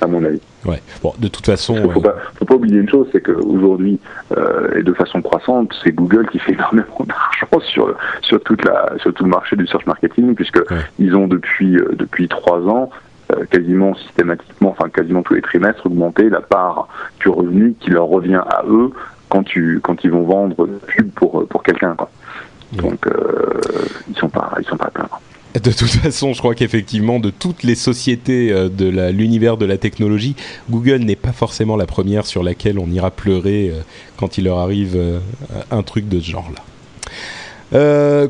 à mon avis. Ouais. Bon, de toute façon. Il ne faut, pas oublier une chose, c'est qu'aujourd'hui, euh, et de façon croissante, c'est Google qui fait [LAUGHS] énormément d'argent sur, sur, toute la, sur tout le marché du search marketing, puisque ils ont depuis, depuis trois ans euh, quasiment systématiquement, enfin quasiment tous les trimestres, augmenter la part du revenu qui leur revient à eux quand, tu, quand ils vont vendre pub pour, pour quelqu'un. Donc euh, ils sont pas ils sont pas à plaindre. De toute façon, je crois qu'effectivement, de toutes les sociétés euh, de l'univers de la technologie, Google n'est pas forcément la première sur laquelle on ira pleurer euh, quand il leur arrive un truc de ce genre-là. Euh,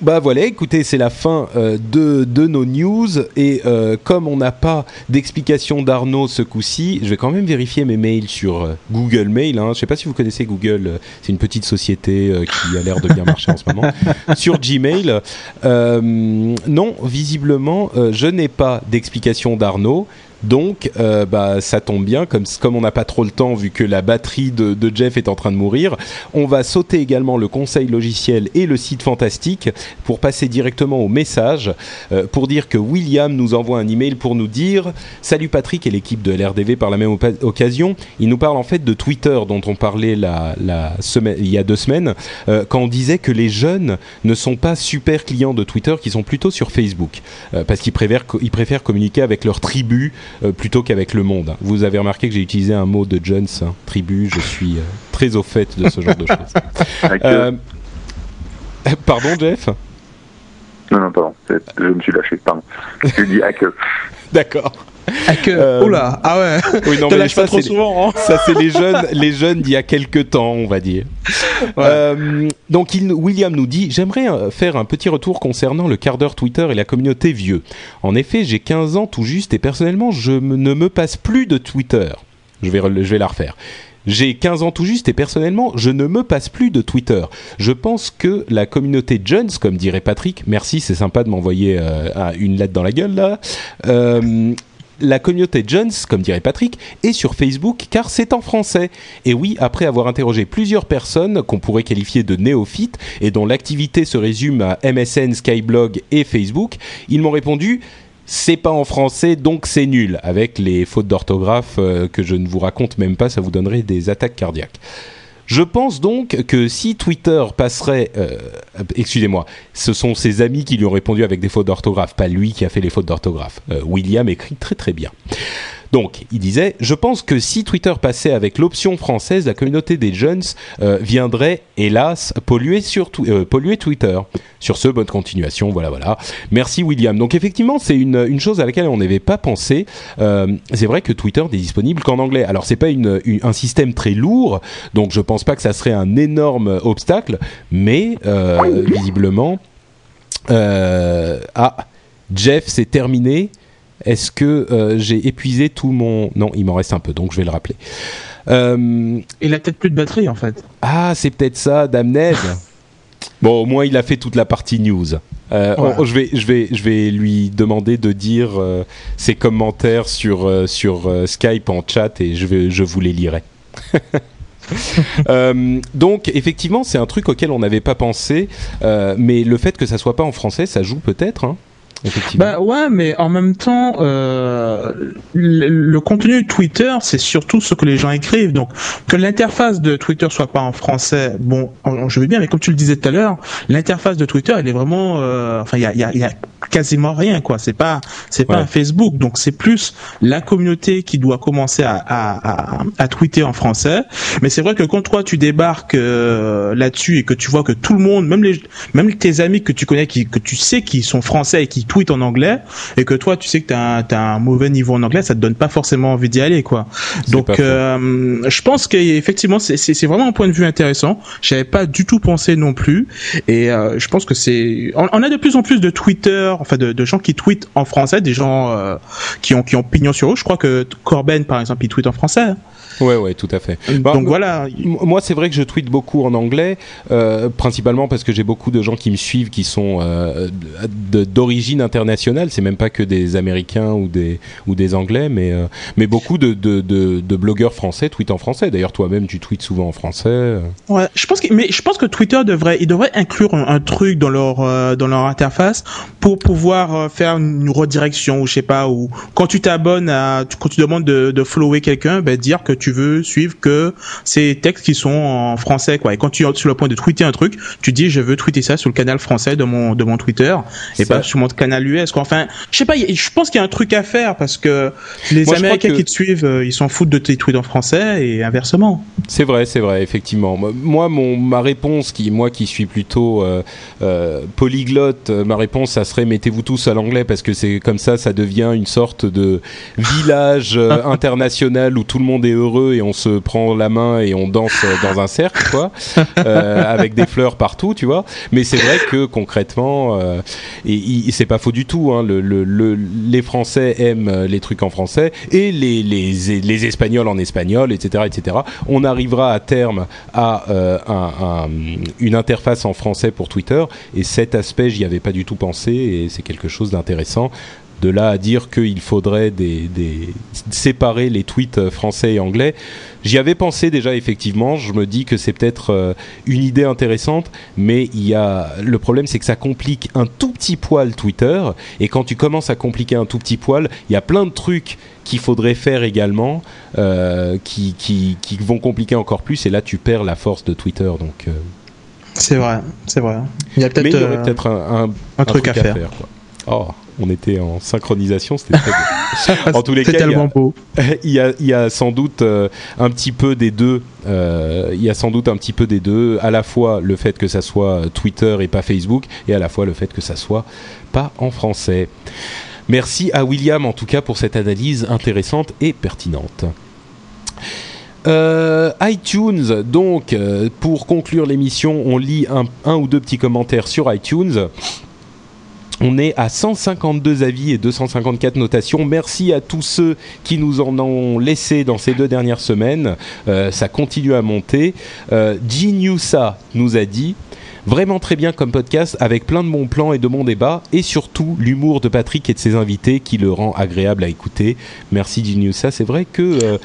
bah voilà, écoutez, c'est la fin euh, de, de, nos news et euh, comme on n'a pas d'explication d'Arnaud ce coup-ci, je vais quand même vérifier mes mails sur euh, Google Mail. Hein. Je ne sais pas si vous connaissez Google, c'est une petite société qui a l'air de bien marcher en ce moment. [LAUGHS] Sur Gmail, non, visiblement, je n'ai pas d'explication d'Arnaud. Donc, euh, bah, ça tombe bien, comme, comme on n'a pas trop le temps, vu que la batterie de, de, Jeff est en train de mourir, on va sauter également le conseil logiciel et le site fantastique pour passer directement au message, euh, pour dire que William nous envoie un email pour nous dire Salut Patrick et l'équipe de LRDV par la même occasion. Il nous parle en fait de Twitter dont on parlait la, la semaine, il y a deux semaines, euh, quand on disait que les jeunes ne sont pas super clients de Twitter, qui sont plutôt sur Facebook, euh, parce qu'ils préfèrent, ils préfèrent communiquer avec leur tribu plutôt qu'avec le monde. Vous avez remarqué que j'ai utilisé un mot de Jones, hein, tribu, je suis euh, très au fait de ce genre de choses. Euh, pardon Jeff? Non, non, pardon, je me suis lâché, pardon. Je dis hack. [LAUGHS] D'accord. Euh, Oula, ah ouais. Oui, non, mais ça, trop souvent. Hein. Ça, c'est les jeunes, [LAUGHS] les jeunes d'il y a quelques temps, on va dire. Euh, donc, il, William nous dit J'aimerais euh, faire un petit retour concernant le quart d'heure Twitter et la communauté vieux. En effet, j'ai 15 ans tout juste et personnellement, je ne me passe plus de Twitter. Je vais, je vais la refaire. J'ai 15 ans tout juste et personnellement, je ne me passe plus de Twitter. Je pense que la communauté Jones, comme dirait Patrick, merci, c'est sympa de m'envoyer une lettre dans la gueule là, la communauté Jones, comme dirait Patrick, est sur Facebook car c'est en français. Et oui, après avoir interrogé plusieurs personnes qu'on pourrait qualifier de néophytes et dont l'activité se résume à MSN, Skyblog et Facebook, ils m'ont répondu c'est pas en français donc c'est nul avec les fautes d'orthographe euh, que je ne vous raconte même pas, ça vous donnerait des attaques cardiaques. Je pense donc que si Twitter passerait, euh, excusez-moi, ce sont ses amis qui lui ont répondu avec des fautes d'orthographe, pas lui qui a fait les fautes d'orthographe. Euh, William écrit très très bien. Donc, il disait, je pense que si Twitter passait avec l'option française, la communauté des jeunes euh, viendrait, hélas, polluer, sur euh, Twitter. Sur ce, bonne continuation, voilà, voilà. Merci William. Donc effectivement, c'est une, chose à laquelle on n'avait pas pensé. Euh, c'est vrai que Twitter n'est disponible qu'en anglais. Alors c'est pas un système très lourd, donc je pense pas que ça serait un énorme obstacle, mais visiblement, ah, Jeff, c'est terminé. Est-ce que euh, j'ai épuisé tout mon... Non, il m'en reste un peu, donc je vais le rappeler. Euh... Il a peut-être plus de batterie en fait. Ah, c'est peut-être ça, Damned. [LAUGHS] bon, au moins il a fait toute la partie news. Euh, je, vais, je, vais, je vais lui demander de dire euh, ses commentaires sur, sur Skype en chat et je, vais, je vous les lirai. [LAUGHS] euh, donc effectivement, c'est un truc auquel on n'avait pas pensé, euh, mais le fait que ça soit pas en français, ça joue peut-être. Hein bah ouais, mais en même temps, euh, le, contenu Twitter, c'est surtout ce que les gens écrivent. Donc que l'interface de Twitter soit pas en français, bon, je veux bien, mais comme tu le disais tout à l'heure, l'interface de Twitter, elle est vraiment, euh, enfin, il y a, y, a, y a, quasiment rien, quoi. C'est pas, c'est pas un Facebook, donc c'est plus la communauté qui doit commencer à, à, à, à tweeter en français. Mais c'est vrai que quand toi tu débarques euh, là-dessus et que tu vois que tout le monde, même les, même tes amis que tu connais, qui, que tu sais qui sont français et qui tweet en anglais et que toi tu sais que tu as, as, un mauvais niveau en anglais, ça te donne pas forcément envie d'y aller quoi. Donc euh, je pense qu'effectivement c'est vraiment un point de vue intéressant. J'avais pas du tout pensé non plus et euh, je pense que c'est on, on, a de plus en plus de Twitter, enfin de, gens qui tweetent en français, des gens euh, qui ont qui ont pignon sur eux. Je crois que Corben par exemple il tweet en français. Ouais, ouais, tout à fait. Donc bah, voilà. Moi, c'est vrai que je tweete beaucoup en anglais, euh, principalement parce que j'ai beaucoup de gens qui me suivent qui sont euh, d'origine internationale. C'est même pas que des Américains ou des ou des Anglais, mais euh, mais beaucoup de, de, de, de, blogueurs français tweetent en français. D'ailleurs, toi-même, tu tweets souvent en français. Ouais, je pense que mais je pense que Twitter devrait il devrait inclure un, un truc dans leur euh, dans leur interface pour pouvoir euh, faire une redirection ou je sais pas ou quand tu t'abonnes à quand tu demandes de, de follower quelqu'un, ben dire que tu veux suivre que ces textes qui sont en français quoi. Et quand tu es sur le point de tweeter un truc, tu dis je veux tweeter ça sur le canal français de mon de mon Twitter et pas sur mon canal US quoi. Enfin, je sais pas, je pense qu'il y a un truc à faire parce que les Moi, Américains que- qui te suivent, euh, ils s'en foutent de tes tweets en français et inversement. C'est vrai, c'est vrai, effectivement. Moi, mon, ma réponse, qui, moi qui suis plutôt euh, euh, polyglotte, ma réponse, ça serait mettez-vous tous à l'anglais parce que c'est comme ça, ça devient une sorte de village [LAUGHS] international où tout le monde est heureux et on se prend la main et on danse dans un cercle, quoi, [LAUGHS] euh, avec des fleurs partout, tu vois. Mais c'est vrai que concrètement, euh, et, et c'est pas faux du tout. Hein, le, le- le- les Français aiment les trucs en français et les, les, les Espagnols en espagnol, etc., etc. On arrivera à terme à euh, un- un- une interface en français pour Twitter et cet aspect, j'y avais pas du tout pensé et c'est quelque chose d'intéressant. De là à dire qu'il faudrait des, des- séparer les tweets euh, français et anglais, j'y avais pensé déjà effectivement. Je me dis que c'est peut-être euh, une idée intéressante, mais il y a le problème, c'est que ça complique un tout petit poil Twitter. Et quand tu commences à compliquer un tout petit poil, il y a plein de trucs qu'il faudrait faire également, euh, qui, qui, qui vont compliquer encore plus. Et là, tu perds la force de Twitter. Donc, euh, C'est vrai, c'est vrai. Il y a peut-être un, un- un truc à faire. quoi. Oh, on était en synchronisation, c'était très beau. [LAUGHS] En tous les cas, il y a- tellement beau. [LAUGHS] il, y a, il y a sans doute euh, un petit peu des deux. euh, il y a sans doute un petit peu des deux. À la fois le fait que ça soit Twitter et pas Facebook, et à la fois le fait que ça soit pas en français. Merci à William en tout cas pour cette analyse intéressante et pertinente. Euh, iTunes, donc, pour conclure l'émission, on lit un, un ou deux petits commentaires sur iTunes. On est à 152 avis et 254 notations. Merci à tous ceux qui nous en ont laissé dans ces deux dernières semaines. Euh, ça continue à monter. Euh, Geniusa nous a dit Vraiment très bien comme podcast avec plein de bons plans et de bons débats et surtout l'humour de Patrick et de ses invités qui le rend agréable à écouter. Merci Geniusa. C'est vrai que euh,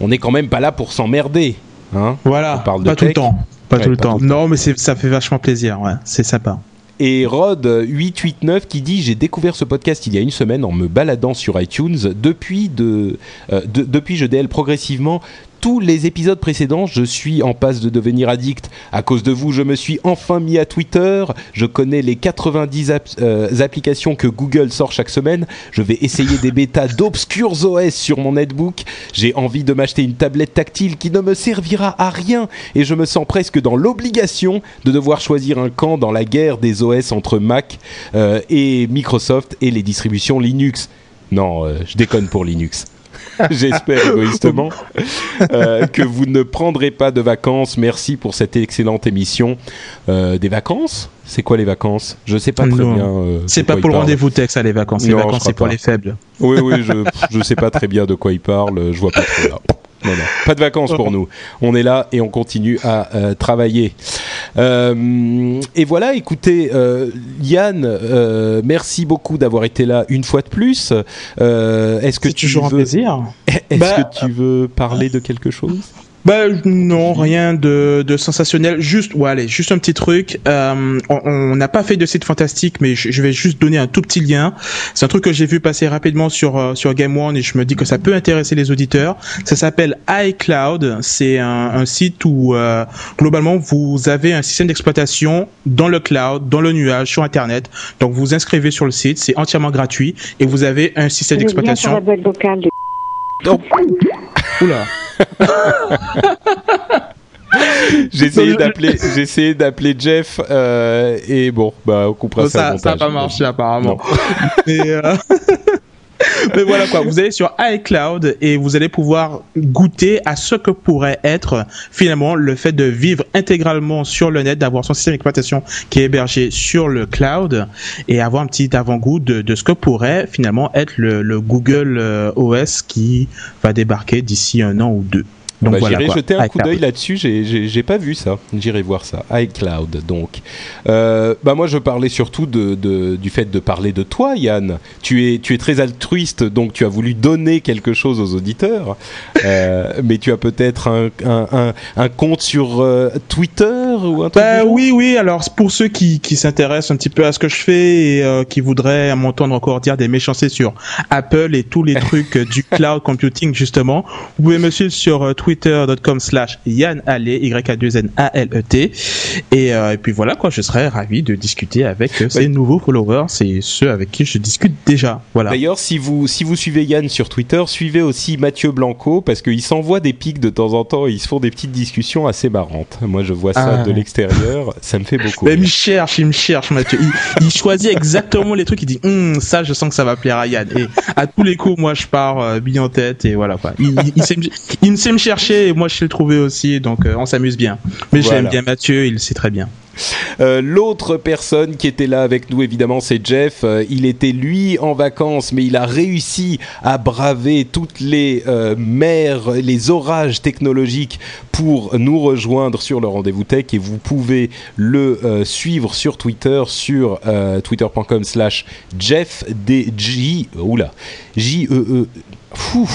on n'est quand même pas là pour s'emmerder. Hein Voilà, On parle de pas tout le temps. Pas, Ouais, tout, le pas temps. tout le Non, mais ça fait vachement plaisir, ouais. C'est sympa. Et Rod889 qui dit J'ai découvert ce podcast il y a une semaine en me baladant sur iTunes. Depuis, de, euh, de- depuis je DL progressivement tous les épisodes précédents. Je suis en passe de devenir addict. À cause de vous, je me suis enfin mis à Twitter. Je connais les 90 app- euh, applications que Google sort chaque semaine. Je vais essayer des bêtas d'obscurs OS sur mon netbook. J'ai envie de m'acheter une tablette tactile qui ne me servira à rien et je me sens presque dans l'obligation de devoir choisir un camp dans la guerre des OS entre Mac euh, et Microsoft et les distributions Linux. Non, euh, je déconne pour Linux. [LAUGHS] J'espère égoïstement euh, que vous ne prendrez pas de vacances. Merci pour cette excellente émission. Euh, des vacances? C'est quoi les vacances? Je sais pas très Non. bien. euh, C'est pas pour le rendez-vous texte, ça, les vacances. Les Non, vacances, c'est pour pas. les faibles. Oui, oui, je je sais pas très bien de quoi il parle. Je vois pas trop là. [LAUGHS] Non, non, pas de vacances pour nous. On est là et on continue à euh, travailler. Euh, et voilà, écoutez, euh, Yann, euh, merci beaucoup d'avoir été là une fois de plus. Euh, Est-ce que C'est tu toujours un plaisir. [LAUGHS] est-ce Bah, que tu veux parler de quelque chose? Bah non, rien de, de sensationnel. Juste, ouais, allez, juste un petit truc. Euh, on- on n'a pas fait de site fantastique, mais je, je vais juste donner un tout petit lien. C'est un truc que j'ai vu passer rapidement sur euh, sur Game One et je me dis que ça peut intéresser les auditeurs. Ça s'appelle iCloud. C'est un, un site où euh, globalement vous avez un système d'exploitation dans le cloud, dans le nuage, sur Internet. Donc vous vous inscrivez sur le site, c'est entièrement gratuit et vous avez un système d'exploitation. de [LAUGHS] Oula. [LAUGHS] J'ai essayé d'appeler, j'ai essayé d'appeler Jeff euh, et bon, bah on coupera ça. ça, ça a montage. pas marché apparemment. [LAUGHS] Mais, euh, [LAUGHS] [LAUGHS] mais voilà quoi, vous allez sur iCloud et vous allez pouvoir goûter à ce que pourrait être finalement le fait de vivre intégralement sur le net, d'avoir son système d'exploitation qui est hébergé sur le cloud et avoir un petit avant-goût de, ce que pourrait finalement être le, le Google euh, OS qui va débarquer d'ici un an ou deux. Donc bah, j'irai jeter un coup d'œil là-dessus. J'ai pas vu ça. J'irai voir ça. iCloud. Donc, euh, bah moi je parlais surtout de, de, du fait de parler de toi, Yann. Tu es tu es très altruiste, donc tu as voulu donner quelque chose aux auditeurs. Euh, [LAUGHS] mais tu as peut-être un, un, un, un, compte sur euh, Twitter ou un truc bah, Oui, oui. Alors pour ceux qui, qui s'intéressent un petit peu à ce que je fais et euh, qui voudraient m'entendre encore dire des méchancetés sur Apple et tous les [LAUGHS] trucs du cloud computing justement, vous pouvez me suivre sur Twitter twitter.com slash Yann y a 2 n a l e t euh, et, puis voilà quoi, je serais ravi de discuter avec euh, ces nouveaux followers, c'est ceux avec qui je discute déjà. Voilà. D'ailleurs, si vous si vous suivez Yann sur Twitter, suivez aussi Mathieu Blanco parce qu'il s'envoie des pics de temps en temps, et ils se font des petites discussions assez marrantes. Moi, je vois ça ah. de l'extérieur, ça me fait [LAUGHS] beaucoup. il me cherche, il me cherche Mathieu. Il, choisit exactement les trucs, il dit hum, ça, je sens que ça va plaire à Yann. Et à tous les coups, moi, je pars euh, bien en tête et voilà quoi. Il, il, sait, il sait me chercher et moi je l'ai trouvé aussi, donc euh, on s'amuse bien. Mais j'aime bien Mathieu, il sait très bien. Euh, l'autre personne qui était là avec nous, évidemment, c'est Jeff. Euh, il était lui en vacances, mais il a réussi à braver toutes les mers, les orages technologiques pour nous rejoindre sur le rendez-vous tech. Et vous pouvez le suivre sur Twitter, sur twitter.com slash Jeff J. Oula. J-E-E. -E,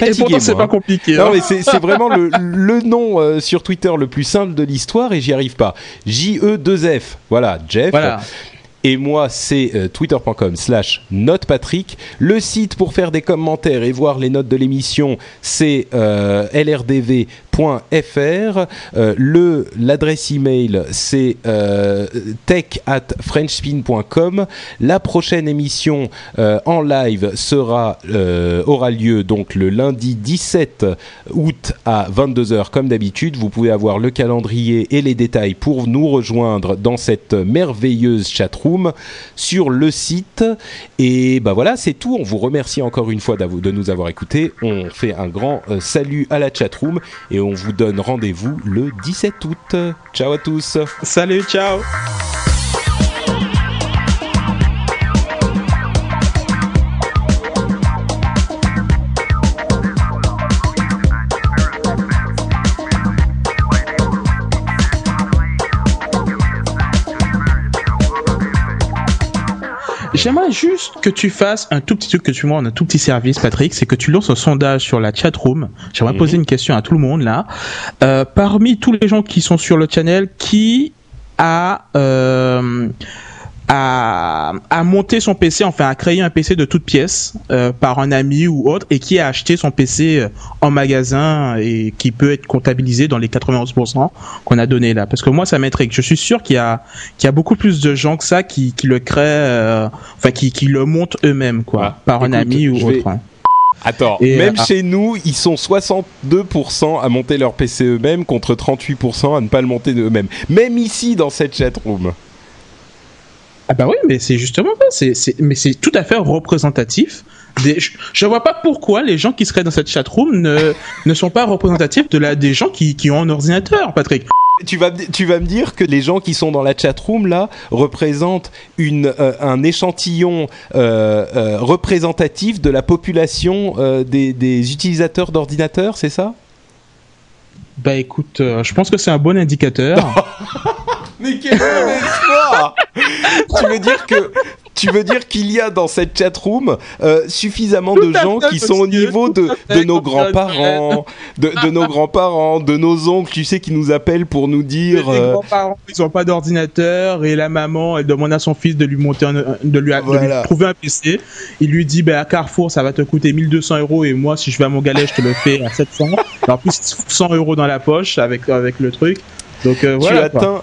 et pourtant, c'est pas compliqué. Non, hein. mais c'est vraiment le, le nom euh, sur Twitter le plus simple de l'histoire et j'y arrive pas. J-E-2-F. Voilà, Jeff. Voilà. Et moi, c'est euh, twitter.com slash notepatrick. Le site pour faire des commentaires et voir les notes de l'émission, c'est euh, lrdv fr. Euh, le l'adresse email c'est tech at frenchspin.com. La prochaine émission en live sera aura lieu donc le lundi 17 août à 22h comme d'habitude. Vous pouvez avoir le calendrier et les détails pour nous rejoindre dans cette merveilleuse chatroom sur le site. Et bah voilà, c'est tout. On vous remercie encore une fois de nous avoir écoutés. On fait un grand salut à la chatroom et on vous donne rendez-vous le 17 août. Ciao à tous. Salut, ciao. J'aimerais juste que tu fasses un tout petit truc que tu montres, un tout petit service, Patrick, c'est que tu lances un sondage sur la chat room. J'aimerais poser mhm. une question à tout le monde là. Euh, parmi tous les gens qui sont sur le channel, qui a euh, à, à, monter son PC, enfin à créer un PC de toute pièce euh, par un ami ou autre et qui a acheté son PC euh, en magasin et qui peut être comptabilisé dans les 91% qu'on a donné là. Parce que moi ça m'intrigue. Je suis sûr qu'il y a qu'il y a beaucoup plus de gens que ça qui, qui le créent, euh, enfin qui, qui le montent eux-mêmes quoi, ah, par un ami ou autre. Hein. Attends, même ah. chez nous, ils sont 62% à monter leur PC eux-mêmes contre 38% à ne pas le monter eux-mêmes. Même ici dans cette chatroom. Ah bah oui, mais c'est justement ça. C'est, mais c'est tout à fait représentatif. Des, je, vois pas pourquoi les gens qui seraient dans cette chatroom ne, [LAUGHS] ne sont pas représentatifs de la, des gens qui, qui ont un ordinateur, Patrick. Tu vas, tu vas me dire que les gens qui sont dans la chatroom là représentent une, euh, un échantillon euh, euh, représentatif de la population des, des utilisateurs d'ordinateurs, c'est ça? Bah écoute, je pense que c'est un bon indicateur. [LAUGHS] Mais quel espoir [LAUGHS] Tu veux dire que tu veux dire qu'il y a dans cette chatroom euh, suffisamment de gens qui sont au niveau de, de nos grands-parents, de, de, nos grands-parents, de nos oncles, tu sais, qui nous appellent pour nous dire. Les euh, grands-parents, ils n'ont pas d'ordinateur et la maman, elle demande à son fils de lui monter, de, lui, trouver un PC. Il lui dit, bah, à Carrefour, ça va te coûter 1200 euros et moi, si je vais à mon galet, je te le fais à 700. En plus, 100 euros dans la poche avec avec le truc. Donc euh, voilà. Tu atteins